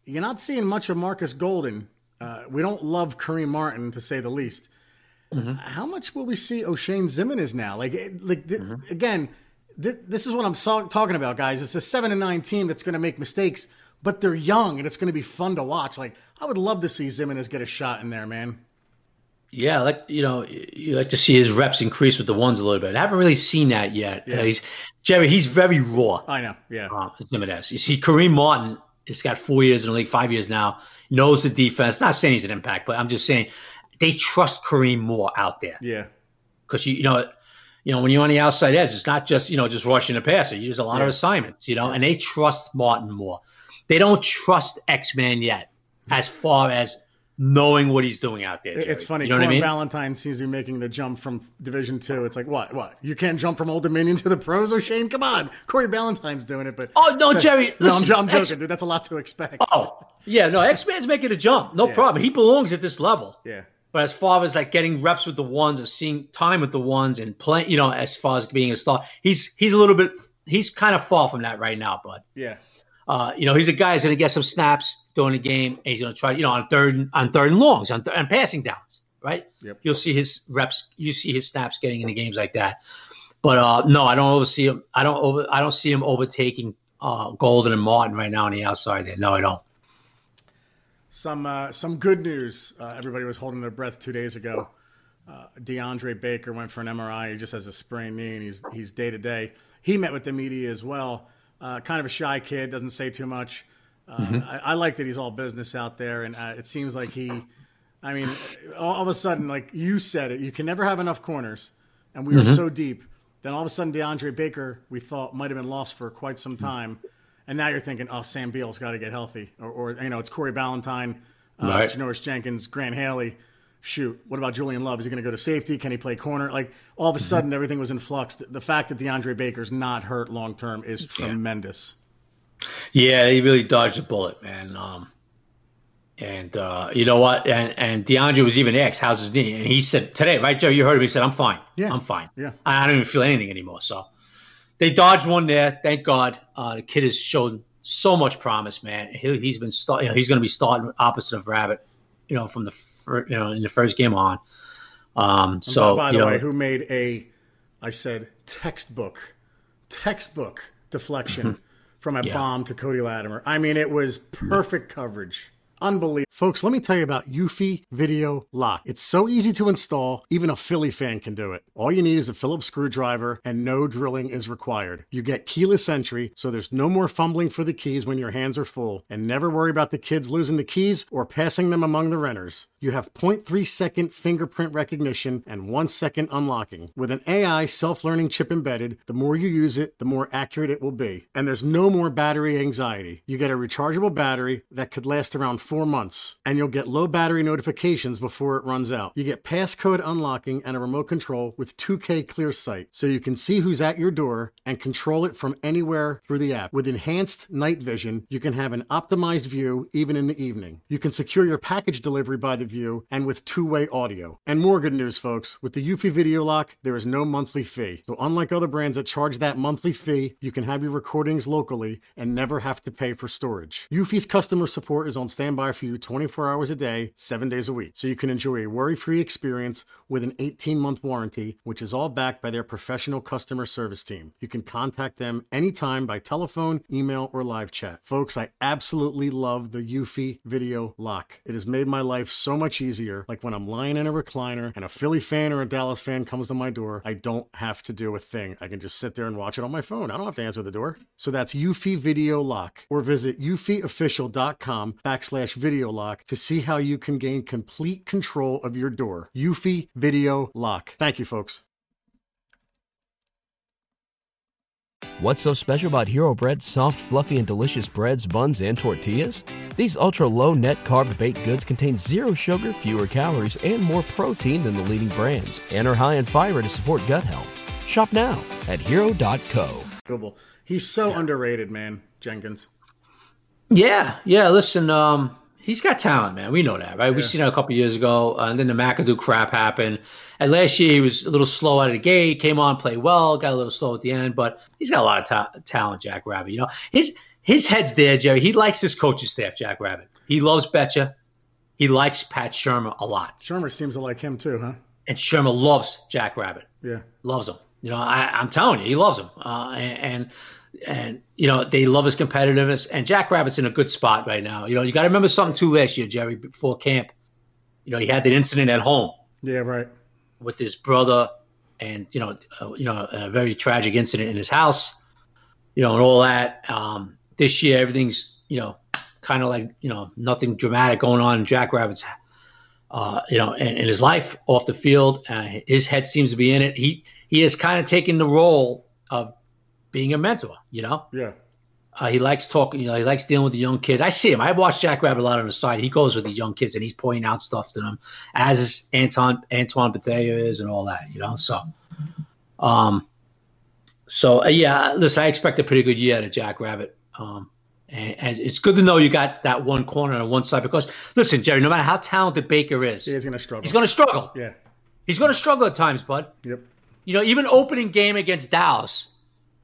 you're not seeing much of Marcus Golden. Uh, we don't love Kareem Martin to say the least. Mm-hmm. How much will we see Oshane Ximines now? Like, like mm-hmm. again, th- this is what I'm so- talking about, guys. It's a seven and nine team that's going to make mistakes, but they're young and it's going to be fun to watch. Like, I would love to see Ximines get a shot in there, man. Yeah, like you know, you like to see his reps increase with the ones a little bit. I haven't really seen that yet. Yeah. Uh, he's Jerry. He's very raw. I know. Yeah. Uh, You see, Kareem Martin has got four years in the league, five years now. Knows the defense. Not saying he's an impact, but I'm just saying they trust Kareem more out there. Yeah. Because you you know. You know, when you're on the outside edge, it's not just, you know, just rushing the passer. You use a lot yeah. of assignments, you know, and they trust Martin more. They don't trust X Man yet as far as knowing what he's doing out there. Jerry. It's funny. You know Corn I mean? Ballentine sees you making the jump from Division Two. It's like what? What? You can't jump from Old Dominion to the pros, or Shane? Come on, Corey Ballentine's doing it. But oh no, Jerry. no, I'm, I'm, joking, X- dude. That's a lot to expect. Oh yeah, no, X Man's making a jump. No yeah. problem. He belongs at this level. Yeah. But as far as like getting reps with the ones or seeing time with the ones and playing, you know, as far as being a star, he's he's a little bit he's kind of far from that right now, bud. Yeah. Uh, you know, he's a guy who's going to get some snaps during the game. And he's going to try, you know, on third on third and longs, on, th- on passing downs, right? Yep. You'll see his reps. You see his snaps getting into games like that. But uh, no, I don't see him. I don't over. I don't see him overtaking uh, Golden and Martin right now on the outside there. No, I don't. Some uh, some good news. Uh, everybody was holding their breath two days ago. Uh, DeAndre Baker went for an MRI. He just has a sprained knee, and he's he's day to day. He met with the media as well. Uh, kind of a shy kid, doesn't say too much. Uh, mm-hmm. I, I, like that he's all business out there, and uh, it seems like he. I mean, all, all, of a sudden, like you said it, you can never have enough corners, and we mm-hmm. were so deep. Then all of a sudden, DeAndre Baker, we thought might have been lost for quite some time, and now you're thinking, oh, Sam Beal's got to get healthy, or, or, you know, it's Corey Ballentine, uh, right. Janoris Jenkins, Grant Haley shoot, what about Julian Love? Is he going to go to safety? Can he play corner? Like all of a mm-hmm. sudden, everything was in flux. The fact that DeAndre Baker's not hurt long term is tremendous. Yeah, he really dodged a bullet, man. Um, and uh, you know what? And and DeAndre was even asked, "How's his knee?" And he said today, right, Joe? You heard him. He said, "I'm fine. Yeah, I'm fine. Yeah, I, I don't even feel anything anymore." So they dodged one there. Thank God. Uh, the kid has shown so much promise, man. He, has been start, you know, he's going to be starting opposite of Rabbit, you know, from the for, you know in the first game on. Um, so by, by the know, way, who made a I said textbook textbook deflection from a yeah. bomb to Cody Latimer. I mean, it was perfect coverage. Unbelievable. Folks, let me tell you about Eufy Video Lock. It's so easy to install, even a Philly fan can do it. All you need is a Phillips screwdriver and no drilling is required. You get keyless entry, so there's no more fumbling for the keys when your hands are full, and never worry about the kids losing the keys or passing them among the renters. You have 0.3 second fingerprint recognition and 1 second unlocking. With an AI self learning chip embedded, the more you use it, the more accurate it will be. And there's no more battery anxiety. You get a rechargeable battery that could last around four months, and you'll get low battery notifications before it runs out. You get passcode unlocking and a remote control with 2K clear sight, so you can see who's at your door and control it from anywhere through the app. With enhanced night vision, you can have an optimized view even in the evening. You can secure your package delivery by the view and with two-way audio. And more good news, folks. With the Eufy Video Lock, there is no monthly fee. So unlike other brands that charge that monthly fee, you can have your recordings locally and never have to pay for storage. Eufy's customer support is on standby for you 24 hours a day, 7 days a week, so you can enjoy a worry-free experience with an 18-month warranty, which is all backed by their professional customer service team. You can contact them anytime by telephone, email, or live chat. Folks, I absolutely love the Eufy video lock. It has made my life so much easier. Like when I'm lying in a recliner and a Philly fan or a Dallas fan comes to my door, I don't have to do a thing. I can just sit there and watch it on my phone. I don't have to answer the door. So that's Eufy Video Lock. Or visit eufyofficial.com backslash video lock to see how you can gain complete control of your door. Eufy Video Lock. Thank you, folks. What's so special about Hero Bread's soft, fluffy, and delicious breads, buns, and tortillas? These ultra low net carb baked goods contain zero sugar, fewer calories, and more protein than the leading brands, and are high in fiber to support gut health. Shop now at hero.co. He's so yeah. underrated, man, Jenkins. Yeah, yeah. Listen, um, he's got talent, man. We know that, right? Yeah. We seen it a couple years ago, uh, and then the McAdoo crap happened. And last year he was a little slow out of the gate, came on, played well, got a little slow at the end, but he's got a lot of ta- talent, Jack Rabbit. You know, his his head's there, Jerry. He likes his coaching staff, Jack Rabbit. He loves Bettcher. He likes Pat Shurmur a lot. Shurmur seems to like him too, huh? And Shurmur loves Jack Rabbit. Yeah, loves him. You know, I, am telling you, he loves him. Uh, and, and and you know they love his competitiveness. And Jack Rabbit's in a good spot right now. You know, you got to remember something too last year, Jerry, before camp. You know, he had that incident at home. Yeah, right. With his brother, and you know, uh, you know, a very tragic incident in his house. You know, and all that. Um, this year, everything's you know, kind of like you know, nothing dramatic going on in Jack Rabbit's. Uh, you know, in, in, his life off the field, uh, his head seems to be in it. He he has kind of taken the role of being a mentor, you know? Yeah. Uh, he likes talking, you know, he likes dealing with the young kids. I see him. I watch Jack Rabbit a lot on the side. He goes with these young kids and he's pointing out stuff to them, as is Anton Antoine Bethea is and all that, you know. So, um, so uh, yeah, listen, I expect a pretty good year out of Jack Rabbit. Um, and, and, it's good to know you got that one corner on one side because listen, Jerry, no matter how talented Baker is, he's going to struggle. He's going to struggle. Yeah, he's going to struggle at times, bud. Yep. You know, even opening game against Dallas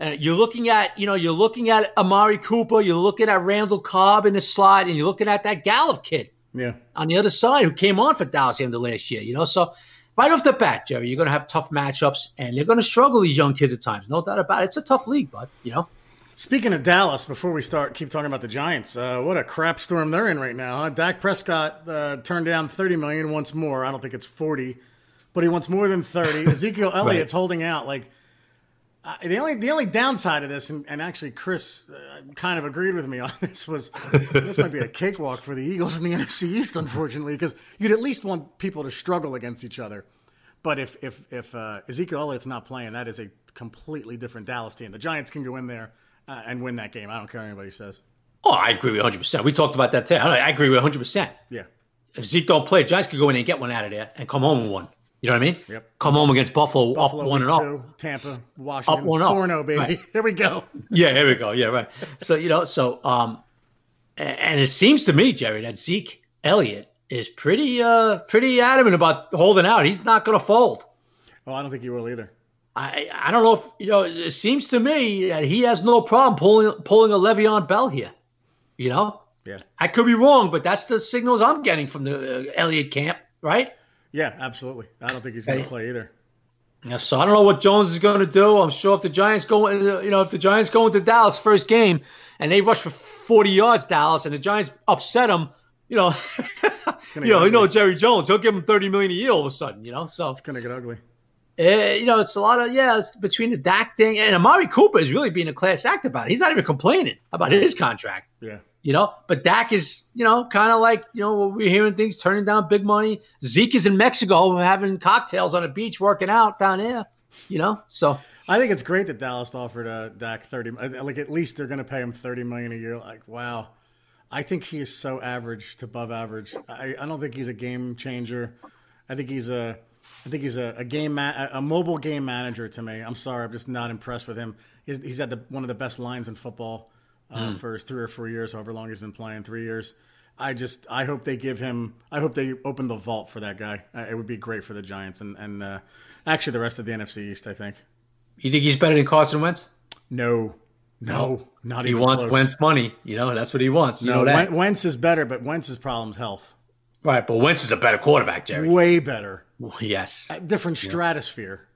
and uh, you're looking at, you know, you're looking at Amari Cooper, you're looking at Randall Cobb in the slide, and you're looking at that Gallup kid. Yeah. On the other side, who came on for Dallas in the last year, you know. So right off the bat, Jerry, you're going to have tough matchups, and they're going to struggle these young kids at times. No doubt about it. It's a tough league, bud. You know. Speaking of Dallas, before we start, keep talking about the Giants. Uh, what a crap storm they're in right now. Huh? Dak Prescott uh, turned down thirty million once more. I don't think it's forty, but he wants more than thirty. Ezekiel Elliott's right. holding out. Like uh, the only the only downside of this, and, and actually Chris uh, kind of agreed with me on this, was this might be a cakewalk for the Eagles in the NFC East, unfortunately, because you'd at least want people to struggle against each other. But if if if uh, Ezekiel Elliott's not playing, that is a completely different Dallas team. The Giants can go in there uh, and win that game. I don't care what anybody says. Oh, I agree with 100. percent We talked about that today. I agree with 100. percent Yeah. If Zeke don't play, Giants could go in and get one out of there and come home with one. You know what I mean? Yep. Come home against Buffalo, Buffalo up one and two. Tampa, Washington, up one four zero, oh, baby. Right. Here we go. yeah, here we go. Yeah, right. So you know, so um, and it seems to me, Jerry, that Zeke Elliott is pretty uh pretty adamant about holding out. He's not going to fold. Oh, I don't think he will either. I I don't know if you know. It seems to me that he has no problem pulling pulling a Le'Veon Bell here. You know. Yeah. I could be wrong, but that's the signals I'm getting from the uh, Elliott camp, right? Yeah, absolutely. I don't think he's going to play either. Yeah, so I don't know what Jones is going to do. I'm sure if the Giants go, you know, if the Giants go into Dallas first game and they rush for 40 yards, Dallas, and the Giants upset them, you know, you know, you know Jerry Jones, he'll give him 30 million a year all of a sudden, you know. So it's going to get ugly. Uh, you know, it's a lot of yeah. It's between the Dak thing and Amari Cooper is really being a class act about it. He's not even complaining about his contract. Yeah, you know, but Dak is you know kind of like you know we're hearing things turning down big money. Zeke is in Mexico having cocktails on a beach working out down there. You know, so I think it's great that Dallas offered uh, Dak thirty. Like at least they're going to pay him thirty million a year. Like wow, I think he is so average to above average. I, I don't think he's a game changer. I think he's a I think he's a, a game ma- a mobile game manager to me. I'm sorry, I'm just not impressed with him. He's, he's had the, one of the best lines in football uh, mm. for his three or four years, however long he's been playing, three years. I just I hope they give him. I hope they open the vault for that guy. Uh, it would be great for the Giants and and uh, actually the rest of the NFC East. I think. You think he's better than Carson Wentz? No, no, not he even. He wants close. Wentz money. You know that's what he wants. You no, know that. Wentz is better, but Wentz's problem's health. Right, but Wentz is a better quarterback, Jerry. Way better. Yes. A different stratosphere.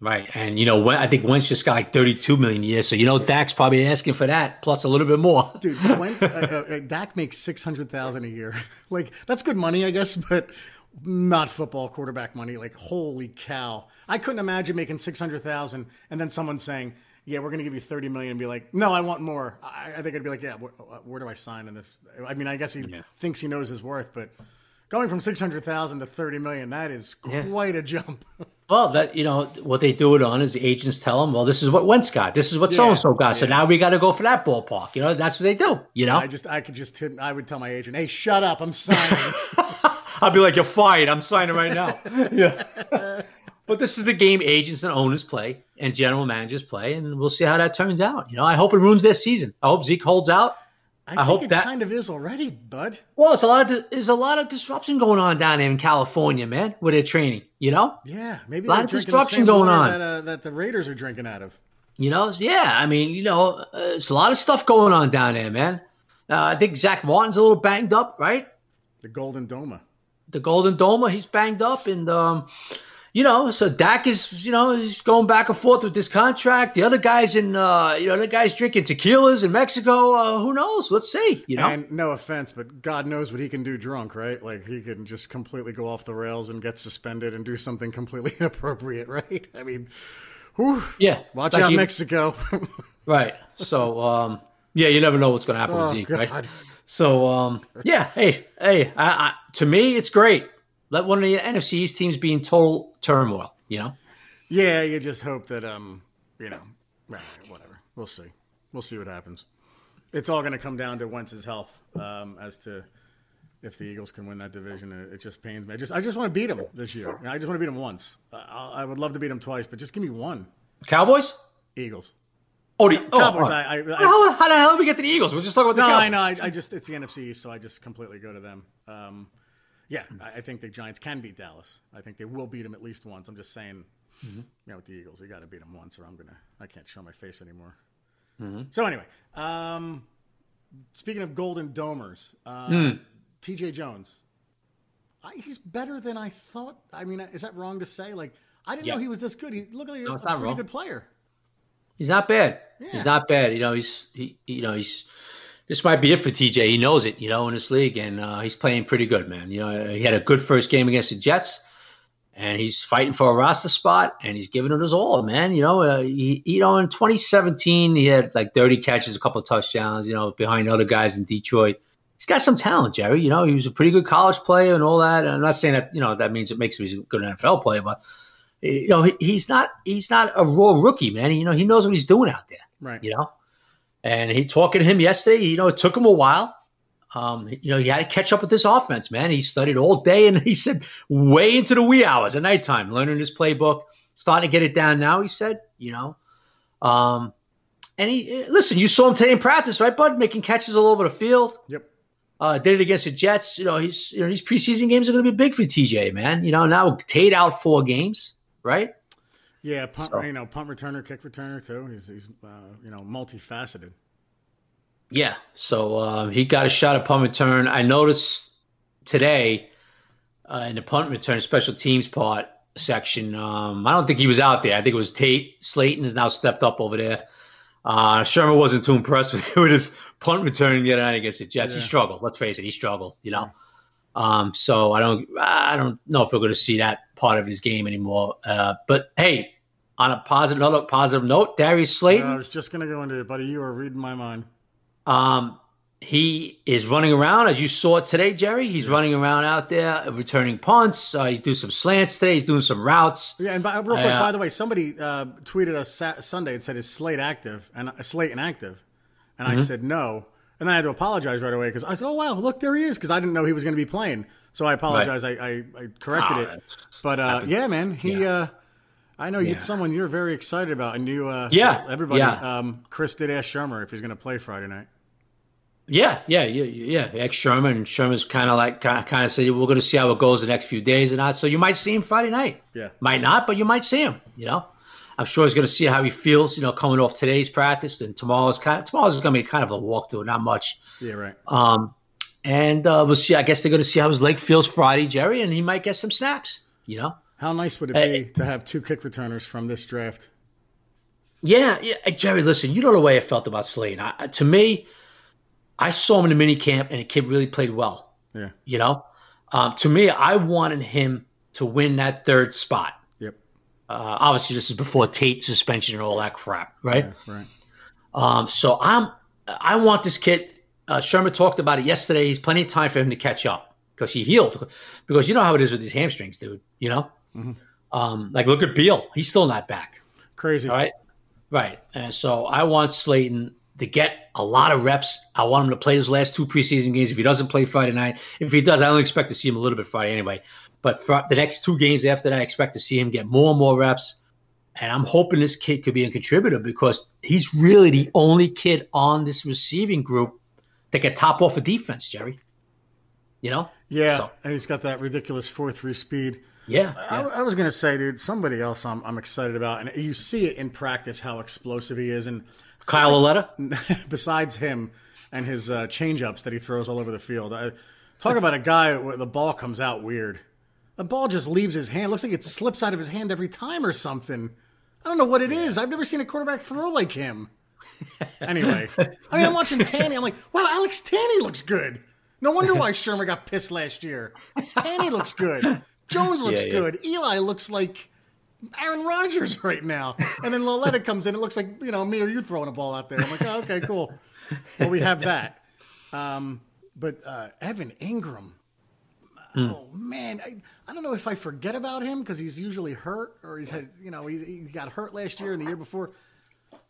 Right, and you know, I think Wentz just got like thirty-two million a year, so you know, Dak's probably asking for that plus a little bit more. Dude, Wentz, uh, uh, uh, Dak makes six hundred thousand a year. like that's good money, I guess, but not football quarterback money. Like holy cow, I couldn't imagine making six hundred thousand and then someone saying, "Yeah, we're going to give you thirty million and be like, "No, I want more." I, I think I'd be like, "Yeah, where, where, do I sign in this?" I mean, I guess he yeah. thinks he knows his worth, but going from 600,000 to 30 million, that is quite yeah. a jump. well, that, you know, what they do it on is the agents tell them, well, this is what Wentz got. This is what so and so got. So now we got to go for that ballpark. You know, that's what they do, you know? I just, I could just, I would tell my agent, hey, shut up. I'm signing. I'll be like, you're fired. I'm signing right now. yeah. but this is the game agents and owners play and general managers play, and we'll see how that turns out. You know, I hope it ruins their season. I hope Zeke holds out. I, I hope that kind of is already, bud. Well, it's a lot of there's a lot of disruption going on down there in California, man, with their training. You know? Yeah, maybe a lot of disruption going on that, uh, that, the Raiders are drinking out of. You know? Yeah, I mean, you know, uh, it's a lot of stuff going on down there, man. Uh, I think Zack Martin's a little banged up, right? The Golden Domer. The Golden Domer, he's banged up, and um, you know, so Dak is, you know, he's going back and forth with this contract. The other guys in, uh, you know, the guys drinking tequilas in Mexico. Uh, who knows? Let's see. You know, and no offense, but God knows what he can do drunk, right? Like he can just completely go off the rails and get suspended and do something completely inappropriate, right? I mean, whew, yeah. Watch like out, Mexico. right. So, um, yeah, you never know what's going to happen oh, with Zeke, God. right? So, um, yeah. Hey, hey. I, I, to me, it's great let one of the NFC East teams be in total turmoil. You know. Yeah, you just hope that um, you know, whatever. We'll see. We'll see what happens. It's all going to come down to Wentz's health um, as to if the Eagles can win that division. It just pains me. I just I just want to beat them this year. I just want to beat them once. I, I would love to beat them twice, but just give me one. Cowboys. Eagles. Oh, the, oh, Cowboys. I, I, I how, how, the hell did we get to the Eagles? We're just talking about the no, Cowboys. I know. I, I, just it's the NFC so I just completely go to them. Um, yeah, I think the Giants can beat Dallas. I think they will beat them at least once. I'm just saying, mm-hmm. you know, with the Eagles, we got to beat them once, or I'm gonna, I can't show my face anymore. Mm-hmm. So anyway, um, speaking of Golden Domers, uh, mm. T.J. Jones, I, he's better than I thought. I mean, is that wrong to say? Like, I didn't know he was this good. He looked like no, a, a pretty wrong. good player. He's not bad. Yeah. He's not bad. You know, he's he, you know, he's this might be it for TJ. He knows it, you know, in this league, and uh, he's playing pretty good, man. You know, he had a good first game against the Jets, and he's fighting for a roster spot, and he's giving it his all, man. You know, uh, he, you know, in 2017, he had like 30 catches, a couple of touchdowns, you know, behind other guys in Detroit. He's got some talent, Jerry. You know, he was a pretty good college player and all that. And I'm not saying that, you know, that means it makes him a good NFL player, but you know, he's not he's not a raw rookie, man. You know, he knows what he's doing out there. Right. You know, and he talking to him yesterday. You know, it took him a while. Um, you know, he had to catch up with this offense, man. He studied all day, and he said way into the wee hours at nighttime, learning his playbook, starting to get it down. Now he said, you know, um, and he listen. You saw him today in practice, right, Bud? Making catches all over the field. Yep. Uh, did it against the Jets. You know, he's you know these preseason games are going to be big for TJ, man. You know, now Tate out four games, right? Yeah, punt, so. you know, punt returner, kick returner too. He's, he's uh, you know, multifaceted. Yeah, so uh, he got a shot at punt return. I noticed today uh, in the punt return special teams part section. Um, I don't think he was out there. I think it was Tate. Slayton has now stepped up over there. Uh, Shurmur wasn't too impressed with, with his punt return the other night against the Jets. Yeah. He struggled. Let's face it, he struggled. You know. Yeah. Um, so I don't I don't know if we're going to see that part of his game anymore. Uh, but hey, on a positive another positive note, Darius Slayton. I was just going to go into it, buddy. You are reading my mind. Um, he is running around as you saw today, Jerry. He's yeah. running around out there, returning punts. Uh, he do some slants today. He's doing some routes. Yeah, and by, real quick, uh, by the way, somebody uh, tweeted us Sunday and said, "Is Slate active?" and uh, Slate inactive, and mm-hmm. I said no. And then I had to apologize right away because I said, "Oh wow, look there he is," because I didn't know he was going to be playing. So I apologize. Right. I, I, I, corrected oh, it. But uh, yeah, man, he. Yeah. Uh, I know yeah. you're someone you're very excited about, and you. Uh, yeah, everybody. Yeah. Um, Chris did ask Shurmur if he's going to play Friday night. Yeah, yeah, yeah, yeah. Ex Shurmur and Shurmur's kind of like kind of said we're going to see how it goes the next few days and not. So you might see him Friday night. Yeah, might not, but you might see him. You know. I'm sure he's going to see how he feels, you know, coming off today's practice. And tomorrow's kind of tomorrow's going to be kind of a walkthrough, not much. Yeah, right. Um, and uh, we'll see. I guess they're going to see how his leg feels Friday, Jerry, and he might get some snaps. You know, how nice would it be to have two kick returners from this draft? Yeah, yeah, Jerry. Listen, you know the way I felt about Slade. I, to me, I saw him in the mini camp, and the kid really played well. Yeah, you know, um, to me, I wanted him to win that third spot. Uh, obviously, this is before Tate suspension and all that crap, right? Yeah, right. Um, so I'm, I want this kid. Uh, Shurmur talked about it yesterday. He's plenty of time for him to catch up because he healed. Because you know how it is with these hamstrings, dude. You know, mm-hmm. um, like look at Beal. He's still not back. Crazy, right? Right. And so I want Slayton to get a lot of reps. I want him to play his last two preseason games. If he doesn't play Friday night, if he does, I only expect to see him a little bit Friday anyway. But for the next two games after that, I expect to see him get more and more reps. And I'm hoping this kid could be a contributor because he's really the only kid on this receiving group that can top off a defense, Jerry. You know? Yeah. So. And he's got that ridiculous 4 3 speed. Yeah. I, I was going to say, dude, somebody else I'm, I'm excited about. And you see it in practice how explosive he is. And Kyle Lauletta? besides him and his uh, change ups that he throws all over the field, I, talk about a guy where the ball comes out weird. The ball just leaves his hand. Looks like it slips out of his hand every time or something. I don't know what it is. I've never seen a quarterback throw like him. Anyway, I mean, I'm watching Tanney. I'm like, wow, Alex Tanney looks good. No wonder why Shurmur got pissed last year. Tanney looks good. Jones looks yeah, yeah. good. Eli looks like Aaron Rodgers right now. And then Lauletta comes in. It looks like, you know, me or you throwing a ball out there. I'm like, oh, okay, cool. Well, we have that. Um, but uh, Evan Engram, Mm. Oh man, I, I don't know if I forget about him because he's usually hurt or he's had, you know he, he got hurt last year and the year before.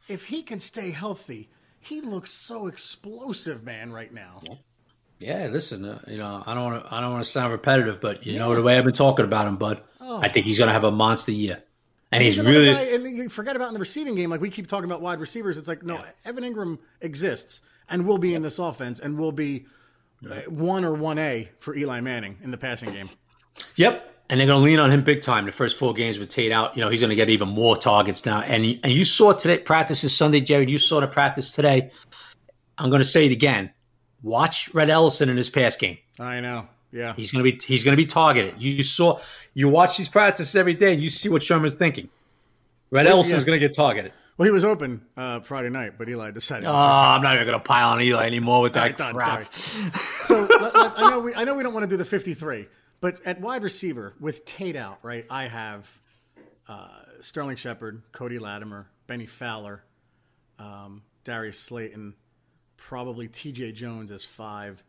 If he can stay healthy, he looks so explosive, man, right now. Yeah, listen, uh, you know, I don't want to, I don't want to sound repetitive, but you yeah. know the way I've been talking about him, bud. Oh. I think he's going to have a monster year, and he's, he's really. Guy, and you forget about in the receiving game, like we keep talking about wide receivers. It's like no, yeah. Evan Engram exists and will be in this offense and will be Uh, one or one A for Eli Manning in the passing game. Yep. And they're going to lean on him big time. The first four games with Tate out, you know, he's going to get even more targets now. And and you saw today practices Sunday, Jared. You saw the practice today. I'm going to say it again. Watch Rhett Ellison in his pass game. I know. Yeah. He's going to be he's going to be targeted. You saw you watch these practices every day. and You see what Shurmur's thinking. Rhett Ellison's yeah. going to get targeted. Well, he was open uh, Friday night, but Eli decided. Oh, I'm not even going to pile on Eli anymore with that done, crap. So let- let- I know we I know we don't want to do the 53, but at wide receiver with Tate out, right? I have uh, Sterling Shepard, Cody Latimer, Bennie Fowler, um, Darius Slayton, probably T.J. Jones as five,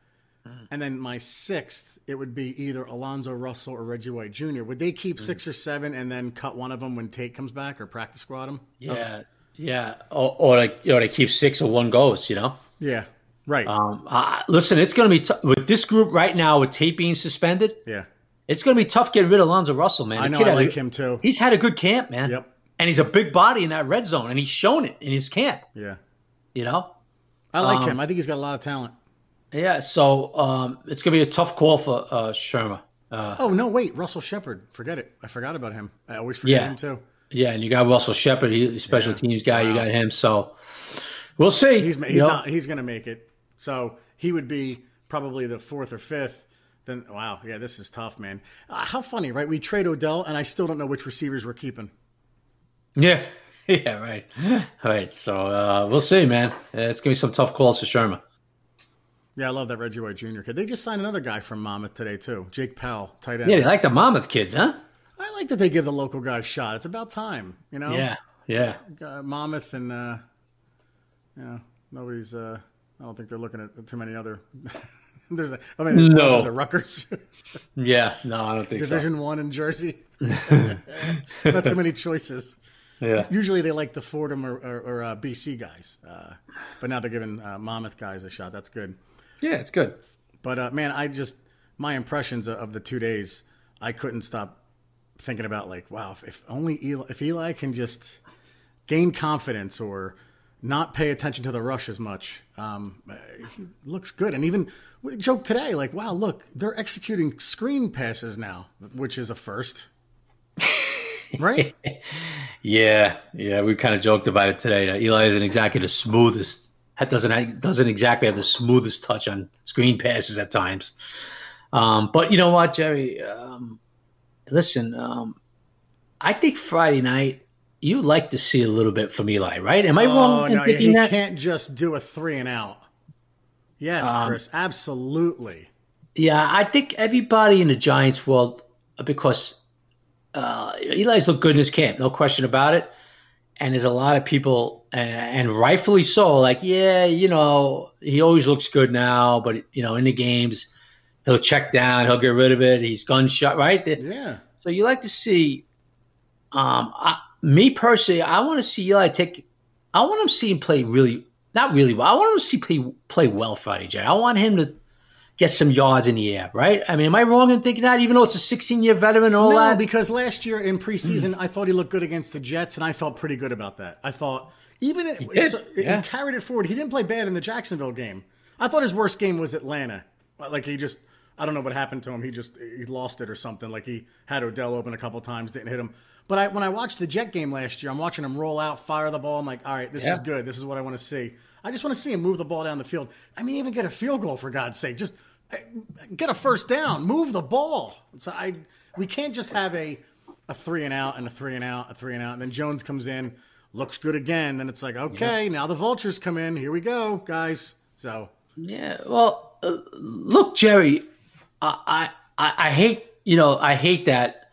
and then my sixth it would be either Alonzo Russell or Reggie White Jr. Would they keep six or seven and then cut one of them when Tate comes back or practice squad him? Yeah, yeah. Or, or like, you know, they keep six or one goes. You know. Yeah, right. Um, uh, listen, it's going to be t- with this group right now with Tate being suspended. yeah, It's going to be tough getting rid of Alonzo Russell, man. I know. I has a- like him too. He's had a good camp, man. Yep. And he's a big body in that red zone, and he's shown it in his camp. Yeah, You know. I like Um, him. I think he's got a lot of talent. Yeah. So um, it's going to be a tough call for uh, Shermer. Uh, Oh no, wait, Russell Shepard. Forget it. I forgot about him. I always forget Yeah. him too. Yeah, and you got Russell Shepard, he's a special Yeah. teams guy. You got him. So we'll see. He's he's know? not he's going to make it. So he would be probably the fourth or fifth. Then wow, yeah, this is tough, man. Uh, how funny, right? We trade Odell, and I still don't know which receivers we're keeping. Yeah. Yeah. Right. All right. So uh, we'll see, man. Uh, It's going to be some tough calls for Shurmur. Yeah, I love that Reggie White Jr. kid. They just signed another guy from Monmouth today too, Jake Powell, tight end. Yeah, they like the Monmouth kids, huh? I like that they give the local guys a shot. It's about time, you know. Yeah. Yeah. uh, Monmouth and uh, you know nobody's. Uh, I don't think they're looking at too many other. There's, a, I mean, No. a Rutgers, Yeah. No, I don't think Division One in Jersey. Not too many choices. Yeah. Usually they like the Fordham or, or, or uh, BC guys, uh, but now they're giving uh, Monmouth guys a shot. That's good. Yeah, it's good. But uh, man, I just my impressions of the two days, I couldn't stop thinking about like, wow, if, if only Eli, if Eli can just gain confidence or not pay attention to the rush as much, um, uh, he looks good. And even we joked today, like, wow, look, they're executing screen passes now, which is a first, right? Yeah, yeah, we kind of joked about it today. That Eli isn't exactly the smoothest. Doesn't doesn't exactly have the smoothest touch on screen passes at times. Um, but you know what, Jerry? Um, listen, um, I think Friday night you like to see a little bit from Eli, right? Am I oh wrong in no, thinking he that? can't just do a three and out. Yes, Um, Chris, absolutely. Yeah, I think everybody in the Giants world, because uh, Eli's looked good in his camp, no question about it. And there's a lot of people, uh, and rightfully so, like, yeah, you know, he always looks good now, but, you know, in the games, he'll check down, he'll get rid of it. He's gunshot, right? Yeah. So you like to see, um, I, me personally, I want to see Eli take, I want him to see him play really, not really well. I want him to see play play well Friday, Jay. I want him to get some yards in the air, right? I mean, am I wrong in thinking that? Even though it's a 16 year veteran and all No, that, because last year in preseason, I thought he looked good against the Jets, and I felt pretty good about that. I thought even it, it's- it- yeah. he carried it forward. He didn't play bad in the Jacksonville game. I thought his worst game was Atlanta. Like he just, I don't know what happened to him. He just he lost it or something. Like he had Odell open a couple times, didn't hit him. But I, when I watched the Jet game last year, I'm watching him roll out, fire the ball. I'm like, all right, this Yeah. is good. This is what I want to see. I just want to see him move the ball down the field. I mean, even get a field goal for God's sake. Just eh, get a first down, move the ball. So I, we can't just have a a three and out and a three and out, a three and out, and then Jones comes in, looks good again. Then it's like, okay, now the vultures come in. Here we go, guys. So Yeah, well, uh, look, Jerry, I, I I hate you know I hate that.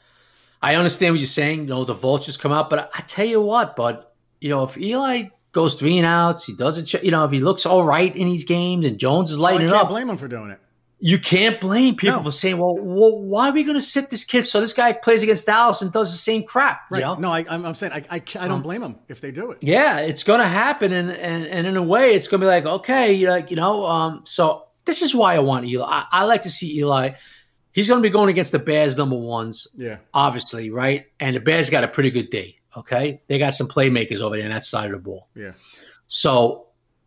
I understand what you're saying. You know the vultures come out, but I, I tell you what, bud. You know if Eli goes three and outs, he doesn't. You know if he looks all right in these games, and Jones is I lighting can't it up, blame him for doing it. you can't blame people No. for saying, well, well, why are we going to sit this kid so this guy plays against Dallas and does the same crap? Right? You know? No, I, I'm, I'm saying I, I, Um, I don't blame them if they do it. Yeah, it's going to happen, and, and and in a way, it's going to be like, okay, you know. Um, so this is why I want Eli. I, I like to see Eli. He's going to be going against the Bears, number ones, Yeah. obviously, right? And the Bears got a pretty good day. Okay, they got some playmakers over there on that side of the ball. Yeah. So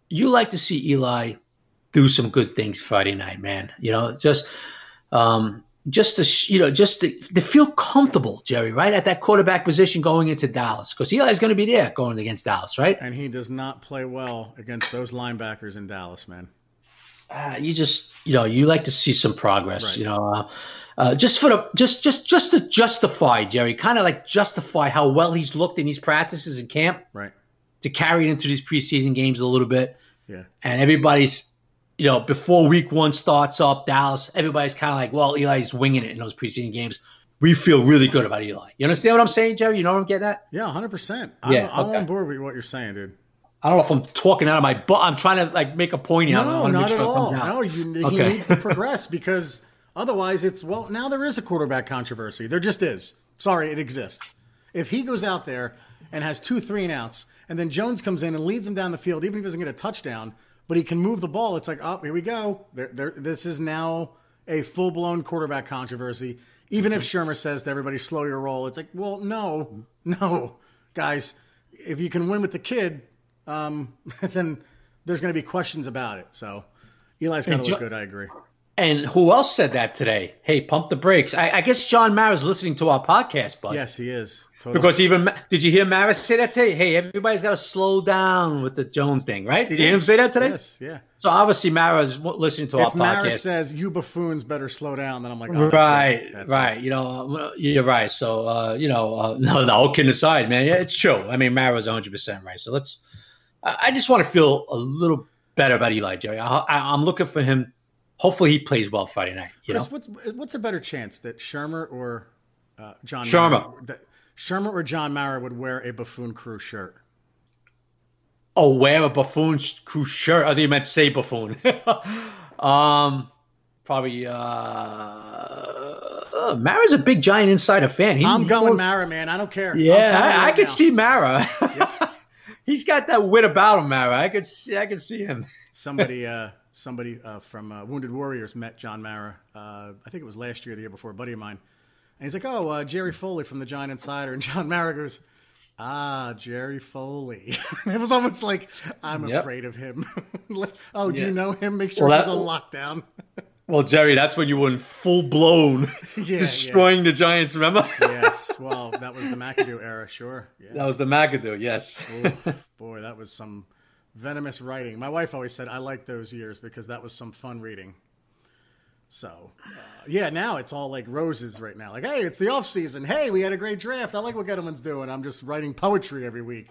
you like to see Eli do some good things Friday night, man. You know, just um, just to you know, just to, to feel comfortable, Jerry, right at that quarterback position going into Dallas, because Eli's going to be there going against Dallas, right? And he does not play well against those linebackers in Dallas, man. Uh, you just you know you like to see some progress Right. you know uh, uh, just for the just just just to justify jerry kind of like justify how well he's looked in these practices in camp Right. to carry it into these preseason games a little bit. Yeah. And everybody's, you know, before week one starts up, Dallas, everybody's kind of like, well, Eli's winging it in those preseason games. We feel really good about Eli. You understand what I'm saying, Jerry? You know what I'm getting at? Yeah, 100%. Yeah, I'm, I'm okay. on board with what you're saying, dude. I don't know if I'm talking out of my butt. I'm trying to like make a point here. No, not at sure it all. No, you, he needs to progress because otherwise it's, well, now there is a quarterback controversy. There just is. Sorry, it exists. If he goes out there and has two three and outs, and then Jones comes in and leads him down the field, even if he doesn't get a touchdown, but he can move the ball, it's like, oh, here we go. There, there, this is now a full blown quarterback controversy. Even if Shurmur says to everybody, slow your roll, it's like, well, no, no, guys. If you can win with the kid, um, then there's going to be questions about it. So Eli's got to look Jo- good. I agree. And who else said that today? Hey, pump the brakes. I, I guess John Mara's listening to our podcast, but Yes, he is. Totally. because even did you hear Mara say that today? Hey, everybody's got to slow down with the Jones thing, right? Did you hear him say that today? yes, yeah. So obviously Mara's listening to our If Mara podcast. says you buffoons better slow down, then I'm like, oh, that's right, it. That's it. right. You know, you're right. So, uh, you know, uh, no, no, kidding aside, man, yeah, it's true. I mean, Mara's 100 percent right. So let's. I I just want to feel a little better about Eli Jerry. I, I, I'm looking for him. Hopefully, he plays well Friday night. You know, what's what's a better chance that Shurmur or uh, John Shurmur. Mara, that Shurmur or John Mara would wear a buffoon crew shirt? oh, wear a buffoon crew shirt. I think you meant say buffoon. um, probably. Uh, uh, Mara's a big giant insider fan. He, I'm going Mara, man. I don't care. Yeah, I, I right could see Mara. He's got that wit about him, Mara. I could see, I could see him. somebody uh, somebody uh, from uh, Wounded Warriors met John Mara. Uh, I think it was last year, or the year before, a buddy of mine. And he's like, "Oh, uh, Jerry Foley from the Giant Insider," and John Mara goes, "Ah, Jerry Foley." it was almost like I'm Yep. afraid of him. oh, do Yeah. you know him? Make sure Well, he's on lockdown. Well, Jerry, that's when you were in full blown yeah. destroying the Giants. Remember? yes, well, that was the McAdoo era, sure. Yeah. that was the McAdoo. Yes. Oof, boy, that was some venomous writing. My wife always said I like those years because that was some fun reading. So, uh, yeah, now it's all like roses right now. Like, hey, it's the off season. Hey, we had a great draft. I like what Gettleman's doing. I'm just writing poetry every week.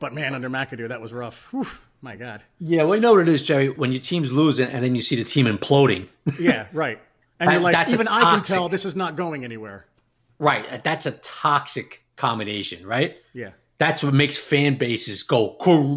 But man, under McAdoo, that was rough. Whew, my God. Yeah. Well, you know what it is, Jerry. When your team's losing and then you see the team imploding. Yeah, right. And That- you're like, even I can tell this is not going anywhere. Right. That's a toxic combination, right? Yeah. That's what makes fan bases go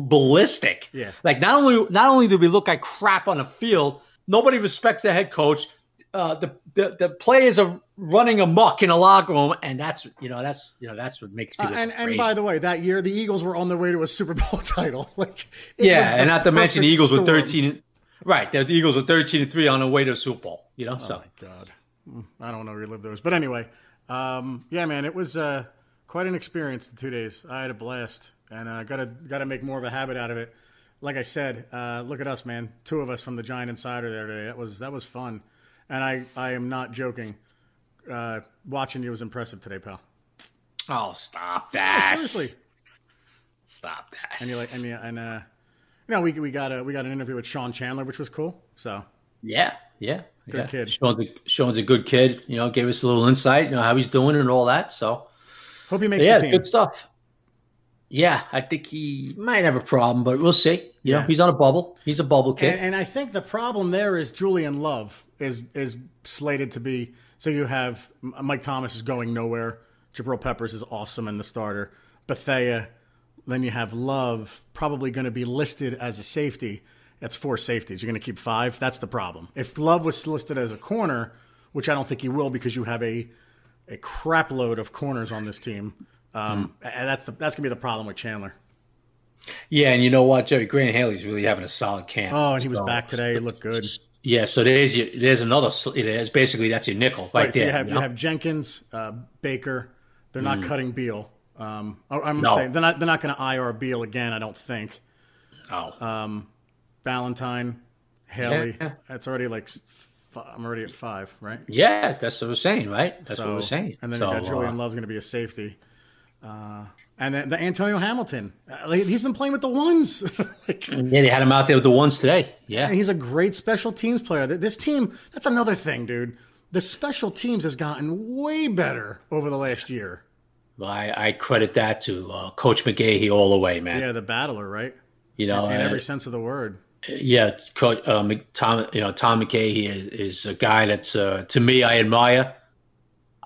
ballistic. Yeah. Like not only not only do we look like crap on the field, nobody respects the head coach. Uh, the, the the players are running amok in a locker room, and that's you know that's you know that's what makes Uh, people and crazy. and by the way, that year the Eagles were on their way to a Super Bowl title. Like, yeah, and not to mention the Eagles were thirteen. Right, the Eagles were thirteen and three on the way to the Super Bowl. You know, Oh so my god, Mm, I don't want to relive those. But anyway, um, yeah, man, it was uh, quite an experience. The two days, I had a blast, and uh, gotta gotta make more of a habit out of it. Like I said, uh, look at us, man. Two of us from the Giant Insider there today. That was that was fun, and I I am not joking. Uh, watching you was impressive today, pal. oh stop No, that! seriously. stop that! And you like and you, and uh, you know we we got a we got an interview with Sean Chandler, which was cool. So Yeah, yeah, Good yeah. kid. Sean's a, Sean's a good kid. You know, gave us a little insight, you know, how he's doing and all that. So hope he makes yeah, the team. good stuff. Yeah, I think he might have a problem, but we'll see. You Yeah. know, he's on a bubble. He's a bubble kid. And, and I think the problem there is Julian Love is is slated to be. So you have Mike Thomas is going nowhere. Jabril Peppers is awesome in the starter. Bethea. Then you have Love probably going to be listed as a safety. That's four safeties. You're going to keep five. That's the problem. If Love was listed as a corner, which I don't think he will because you have a a crap load of corners on this team. Um, and that's the, that's gonna be the problem with Chandler. yeah, and you know what, Jerry Grant Haley's really having a solid camp. Oh, and he was So- back today. He looked good. Yeah, so there's your, there's another. It is basically that's your nickel right, Right, so there. you have you you have Jenkins, uh, Baker. They're not cutting Beal. Um, I'm No. saying they're not they're not going to IR Beal again. I don't think. oh, Ballentine, Haley. Yeah. That's already like I'm already at five, right? yeah, that's what we're saying, right? That's what we're saying. And then so, got Julian uh, Love's going to be a safety. Uh, and then the Antonio Hamilton, uh, he's been playing with the ones. like, yeah, they had him out there with the ones today. Yeah, And he's a great special teams player. This team, that's another thing, dude. The special teams has gotten way better over the last year. I, I credit that to uh, Coach McGaughey all the way, man. Yeah, the battler, right? You know, in, in uh, every sense of the word. yeah, Coach uh, Tom. You know, Tom McGaughey is, is a guy that's uh, to me I admire.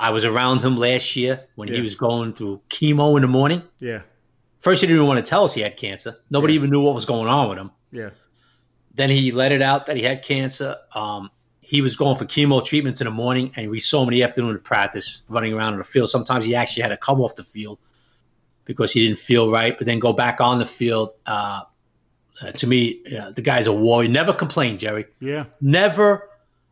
I was around him last year when Yeah. he was going through chemo in the morning. Yeah, First, he didn't even want to tell us he had cancer. Nobody Yeah. even knew what was going on with him. yeah, Then he let it out that he had cancer. Um, he was going for chemo treatments in the morning, and we saw him in the afternoon at practice, running around in the field. Sometimes he actually had to come off the field because he didn't feel right, but then go back on the field. Uh, uh, to me, yeah, the guy's a warrior. Never complained, Jerry. yeah. Never.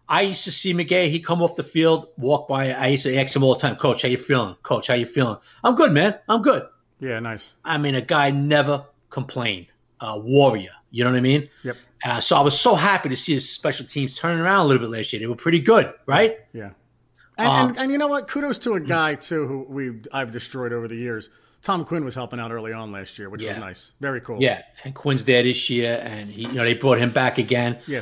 I used to see McGaughey. He come off the field, walk by. I used to ask him all the time, Coach, how you feeling? Coach, how you feeling? I'm good, man. I'm good. Yeah, nice. I mean, a guy never complained. A warrior. You know what I mean? Yep. Uh, so I was so happy to see his special teams turning around a little bit last year. They were pretty good, right? Yeah. And, Um, and, and you know what? Kudos to a guy too who we I've destroyed over the years. Tom Quinn was helping out early on last year, which was nice. Very cool. Yeah. And Quinn's there this year, and he, you know, they brought him back again. Yeah.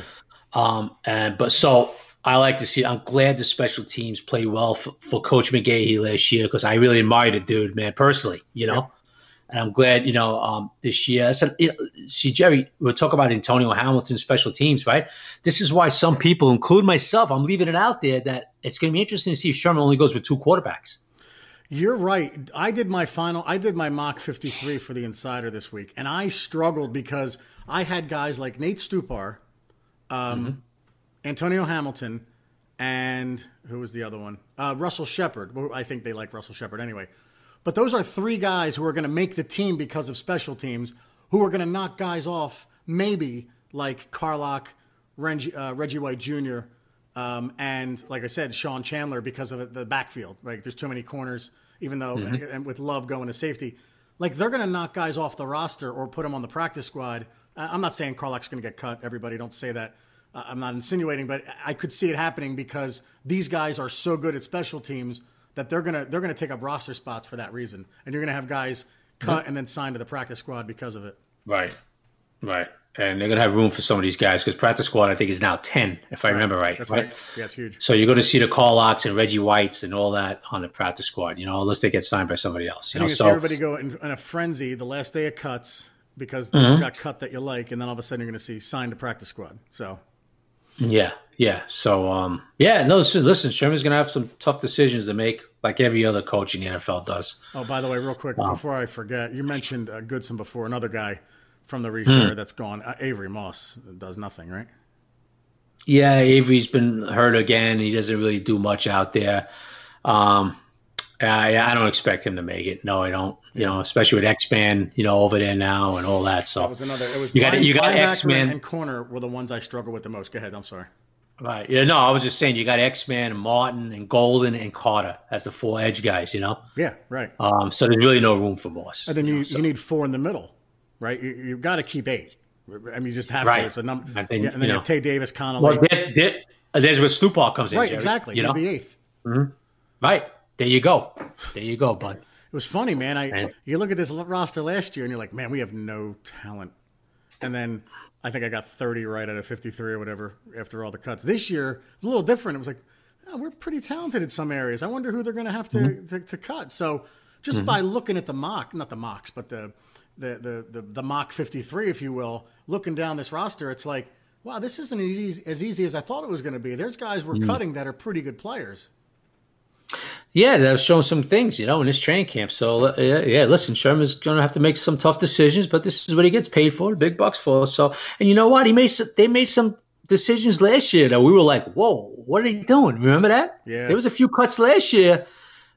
Um, and but so I like to see. I'm glad the special teams played well for, for Coach McGaughey last year because I really admired the dude, man, personally. You know, and I'm glad you know um, this year. I said, you see, Jerry, we'll talk about Antonio Hamilton special teams, right? This is why some people, include myself, I'm leaving it out there that it's going to be interesting to see if Shurmur only goes with two quarterbacks. You're right. I did my final, I did my mock 53 for the Insider this week, and I struggled because I had guys like Nate Stupar, um, Antonio Hamilton, and who was the other one? Uh, Russell Shepard. I think they like Russell Shepard anyway. But those are three guys who are going to make the team because of special teams, who are going to knock guys off, maybe like Carlock, Reggie, uh, Reggie White Jr., um, and like I said, Sean Chandler because of the backfield. Like there's too many corners, even though and with Love going to safety, like they're going to knock guys off the roster or put them on the practice squad. I'm not saying Carlock's going to get cut. Everybody, don't say that. I'm not insinuating, but I could see it happening because these guys are so good at special teams that they're gonna they're gonna take up roster spots for that reason, and you're gonna have guys cut and then signed to the practice squad because of it. Right, right. And they're going to have room for some of these guys because practice squad, I think, is now 10, if I remember right. That's right. Yeah, it's huge. So you're going to see the Carlocks and Reggie Whites and all that on the practice squad, you know, unless they get signed by somebody else. You And know, so everybody go in, in a frenzy the last day of cuts because Mm-hmm. you got cut that you like, and then all of a sudden you're going to see signed to practice squad. So yeah, yeah. So um, yeah, no. Listen, listen, Shurmur's going to have some tough decisions to make, like every other coach in the NFL does. Oh, by the way, real quick before I forget, you mentioned uh, Goodson before. Another guy from the Hmm. reshare that's gone. Uh, Avery Moss does nothing, right? Yeah, Avery's been hurt again. He doesn't really do much out there. Um, I, I don't expect him to make it. No, I don't. You know, especially with X Men, you know, over there now and all that. So That was another. It was You got- you got X-Men. and corner were the ones I struggle with the most. Go ahead. I'm sorry. Right. Yeah. No, I was just saying you got X Men and Martin and Golden and Carter as the four edge guys. You know, Yeah, right. um, so there's really no room for Moss. And then you, know, so- you need four in the middle, right? You, you've got to keep eight. I mean, you just have Right. to. It's a number. And then, yeah, and then you you know. have Tae Davis, Connelly. well, there, there, there's where Stupar comes in. right, Jerry, exactly. You He's know, the eighth. right there you go. There you go, bud. It was funny, man. I you look at this roster last year, and you're like, man, we have no talent. And then I think I got 30 right out of 53 or whatever after all the cuts. This year it was a little different. It was like, oh, we're pretty talented in some areas. I wonder who they're going to have to, Mm-hmm. to to cut. So just by looking at the mock, not the mocks, but the the the the, the mock 53, if you will, looking down this roster, it's like, wow, this isn't as easy as easy as I thought it was going to be. There's guys we're Mm-hmm. cutting that are pretty good players. Yeah, they're showing some things, you know, in this training camp. So uh, yeah, yeah, listen, Shurmur's going to have to make some tough decisions, but this is what he gets paid for, big bucks for. So, and you know what? He made some, they made some decisions last year that we were like, whoa, what are they doing? Remember that? Yeah. There was a few cuts last year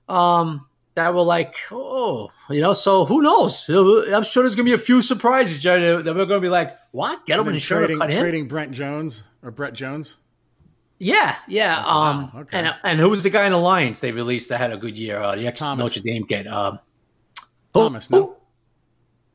um, that were like, oh, you know. So who knows? I'm sure there's going to be a few surprises, Jerry, that that we're going to be like, what? Get him And in Shurmur trading, trading Brent Jones or Brett Jones. Yeah, yeah. Um, wow, okay. and and who was the guy in the Lions they released that had a good year? Uh, the ex Thomas. Notre Dame kid. Um, Thomas, who- no?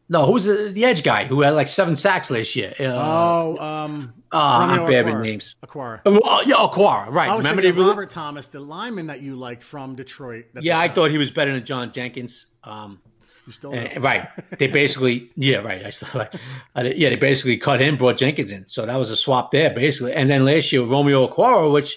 no, who was the, the edge guy who had like seven sacks last year? Uh, Oh, um, Ah, I'm bad with names. Okwara. oh, yeah, Okwara, right? I was Remember they thinking rele- Robert Thomas, the lineman that you liked from Detroit. that Yeah, I thought he was better than John Jenkins. Um, you still and- right. They basically, yeah, right. I saw. I yeah, they basically cut him, brought Jenkins in. So that was a swap there, basically. And then last year, Romeo Okwara, which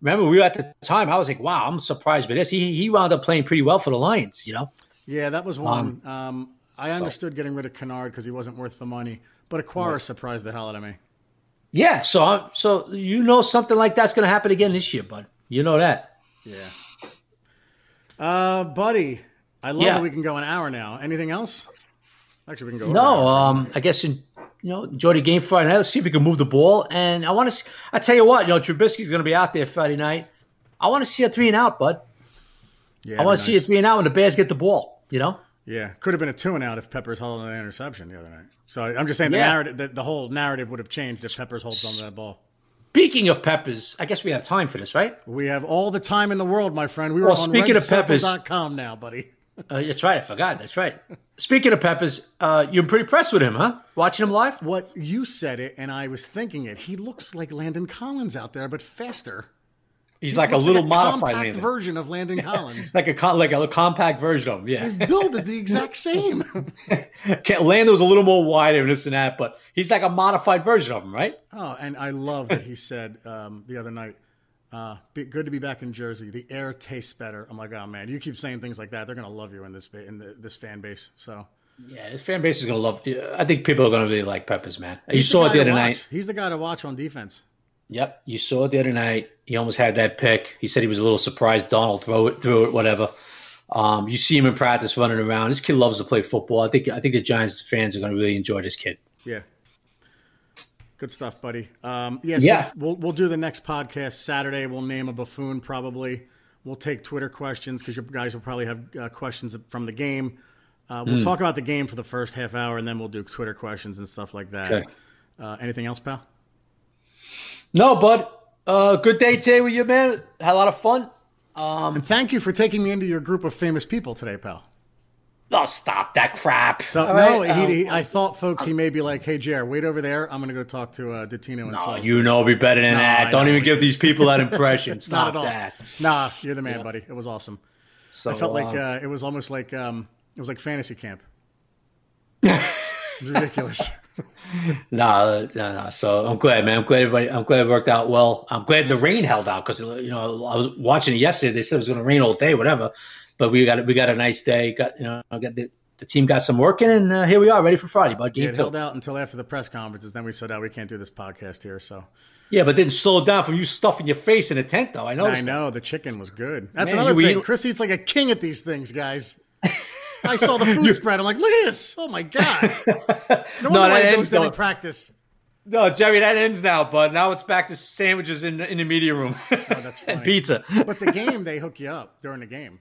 remember we were at the time, I was like, wow, I'm surprised by this. He he wound up playing pretty well for the Lions, you know. Yeah, that was one. Um, um, I understood so. getting rid of Kennard because he wasn't worth the money, but Okwara right. surprised the hell out of me. Yeah, so so you know something like that's going to happen again this year, bud. You know that. Yeah. Uh, buddy, I love yeah. that we can go an hour now. Anything else? Actually, we can go. No, um, I guess in, you know enjoy the game Friday night. Let's see if we can move the ball. And I want to. I tell you what, you know Trubisky's going to be out there Friday night. I want to see a three and out, bud. Yeah, I want to nice. see a three and out when the Bears get the ball. You know. Yeah, could have been a two and out if Peppers held on an interception the other night. So I'm just saying the yeah. narrative, the, the, whole narrative would have changed if Peppers holds on to that ball. Speaking of Peppers, I guess we have time for this, right? We have all the time in the world, my friend. We were well, on speaking of Peppers, now, buddy. uh, that's right. I forgot. That's right. Speaking of Peppers, uh, you're pretty impressed with him, huh? Watching him live? What you said it, and I was thinking it. He looks like Landon Collins out there, but faster. He's he like a little like a modified Landon. version of Landon Collins. like a like a compact version of him. Yeah. His build is the exact same. Lando's a little more wider and this and that, but he's like a modified version of him, right? Oh, and I love that he said um, the other night. Uh, be, good to be back in Jersey. The air tastes better. I'm like, oh man, you keep saying things like that. They're gonna love you in this in the, this fan base. So yeah, this fan base is gonna love. I think people are gonna really like Peppers, man. He's you saw it the other night. He's the guy to watch on defense. Yep, you saw it the other night. He almost had that pick. He said he was a little surprised Donald threw it, threw it, whatever. Um, you see him in practice running around. This kid loves to play football. I think I think the Giants fans are going to really enjoy this kid. Yeah, good stuff, buddy. Um, yeah, so yeah. We'll we'll do the next podcast Saturday. We'll name a buffoon probably. We'll take Twitter questions because you guys will probably have uh, questions from the game. Uh, we'll mm. talk about the game for the first half hour, and then we'll do Twitter questions and stuff like that. Okay. Uh, anything else, pal? No, bud. Uh, good day today with you, man. Had a lot of fun. Um, and thank you for taking me into your group of famous people today, pal. Oh, stop that crap. So, no, right? he, he, um, I thought, folks, he may be like, hey, Jer, wait over there. I'm going to go talk to uh, Dottino and No, you know be better than no, that. I Don't know. even give these people that impression. Stop Not at all. that. Nah, you're the man, yeah. buddy. It was awesome. So, I felt like um, uh, it was almost like um, it was like fantasy camp. it was ridiculous no, no, no. So I'm glad, man. I'm glad everybody. I'm glad it worked out well. I'm glad the rain held out because you know I was watching it yesterday. They said it was going to rain all day, whatever. But we got we got a nice day. Got you know, got the, the team got some work in, and uh, here we are, ready for Friday. But game yeah, it held out until after the press conferences. Then we said, "Oh, we can't do this podcast here." So yeah, but didn't slow down from you stuffing your face in a tent, though. I know. I know the chicken was good. That's man, another thing. Eat... Chris eats like a king at these things, guys. I saw the food spread. I'm like, look at this. Oh my god. No, no why he goes down in practice. No, Jerry, that ends now, but now it's back to sandwiches in in the media room. Oh, that's funny. and pizza. but the game, they hook you up during the game.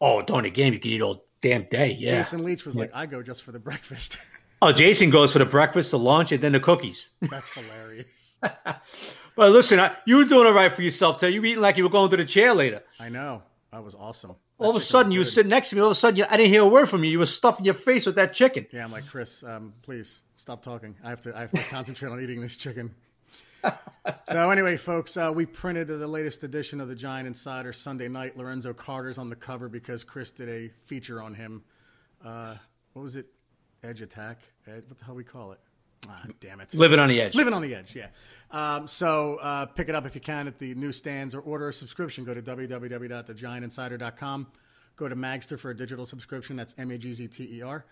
Oh, during the game, you can eat all damn day. Yeah. Jason Leach was yeah. like, I go just for the breakfast. oh, Jason goes for the breakfast, the lunch, and then the cookies. That's hilarious. well, listen, you were doing all right for yourself today. You were eating like you were going to the chair later. I know. That was awesome all of a sudden you were sitting next to me. All of a sudden you, I didn't hear a word from you. You were stuffing your face with that chicken. Yeah, I'm like Chris. Um, please stop talking. I have to. I have to concentrate on eating this chicken. So anyway, folks, uh, we printed the latest edition of the Giant Insider Sunday night. Lorenzo Carter's on the cover because Chris did a feature on him. Uh, what was it? Edge Attack. Ed, what the hell we call it? Ah, damn it. Living on the edge. Living on the edge, yeah. Um, so uh, pick it up if you can at the newsstands or order a subscription. Go to www.thegiantinsider.com. Go to Magzter for a digital subscription. That's M A G Z T E R.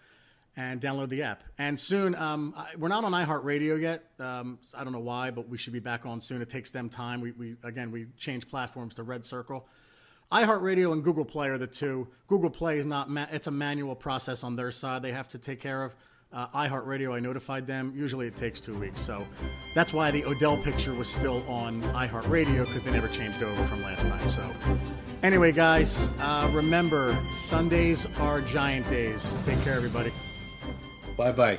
And download the app. And soon, um, we're not on iHeartRadio yet. Um, I don't know why, but we should be back on soon. It takes them time. We, we again, we change platforms to Red Circle. iHeartRadio and Google Play are the two. Google Play is not, ma- it's a manual process on their side they have to take care of. Uh, iHeartRadio, I notified them. Usually it takes two weeks. So that's why the Odell picture was still on iHeartRadio because they never changed over from last time. So anyway, guys, uh, remember Sundays are giant days. Take care, everybody. Bye bye.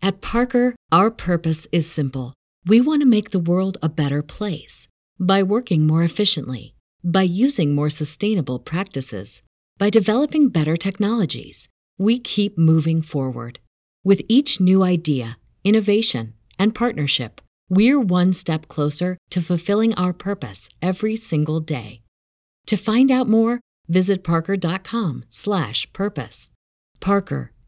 At Parker, our purpose is simple. We want to make the world a better place by working more efficiently, by using more sustainable practices, by developing better technologies. We keep moving forward with each new idea, innovation, and partnership, we're one step closer to fulfilling our purpose every single day. To find out more, visit parker.com/purpose. Parker,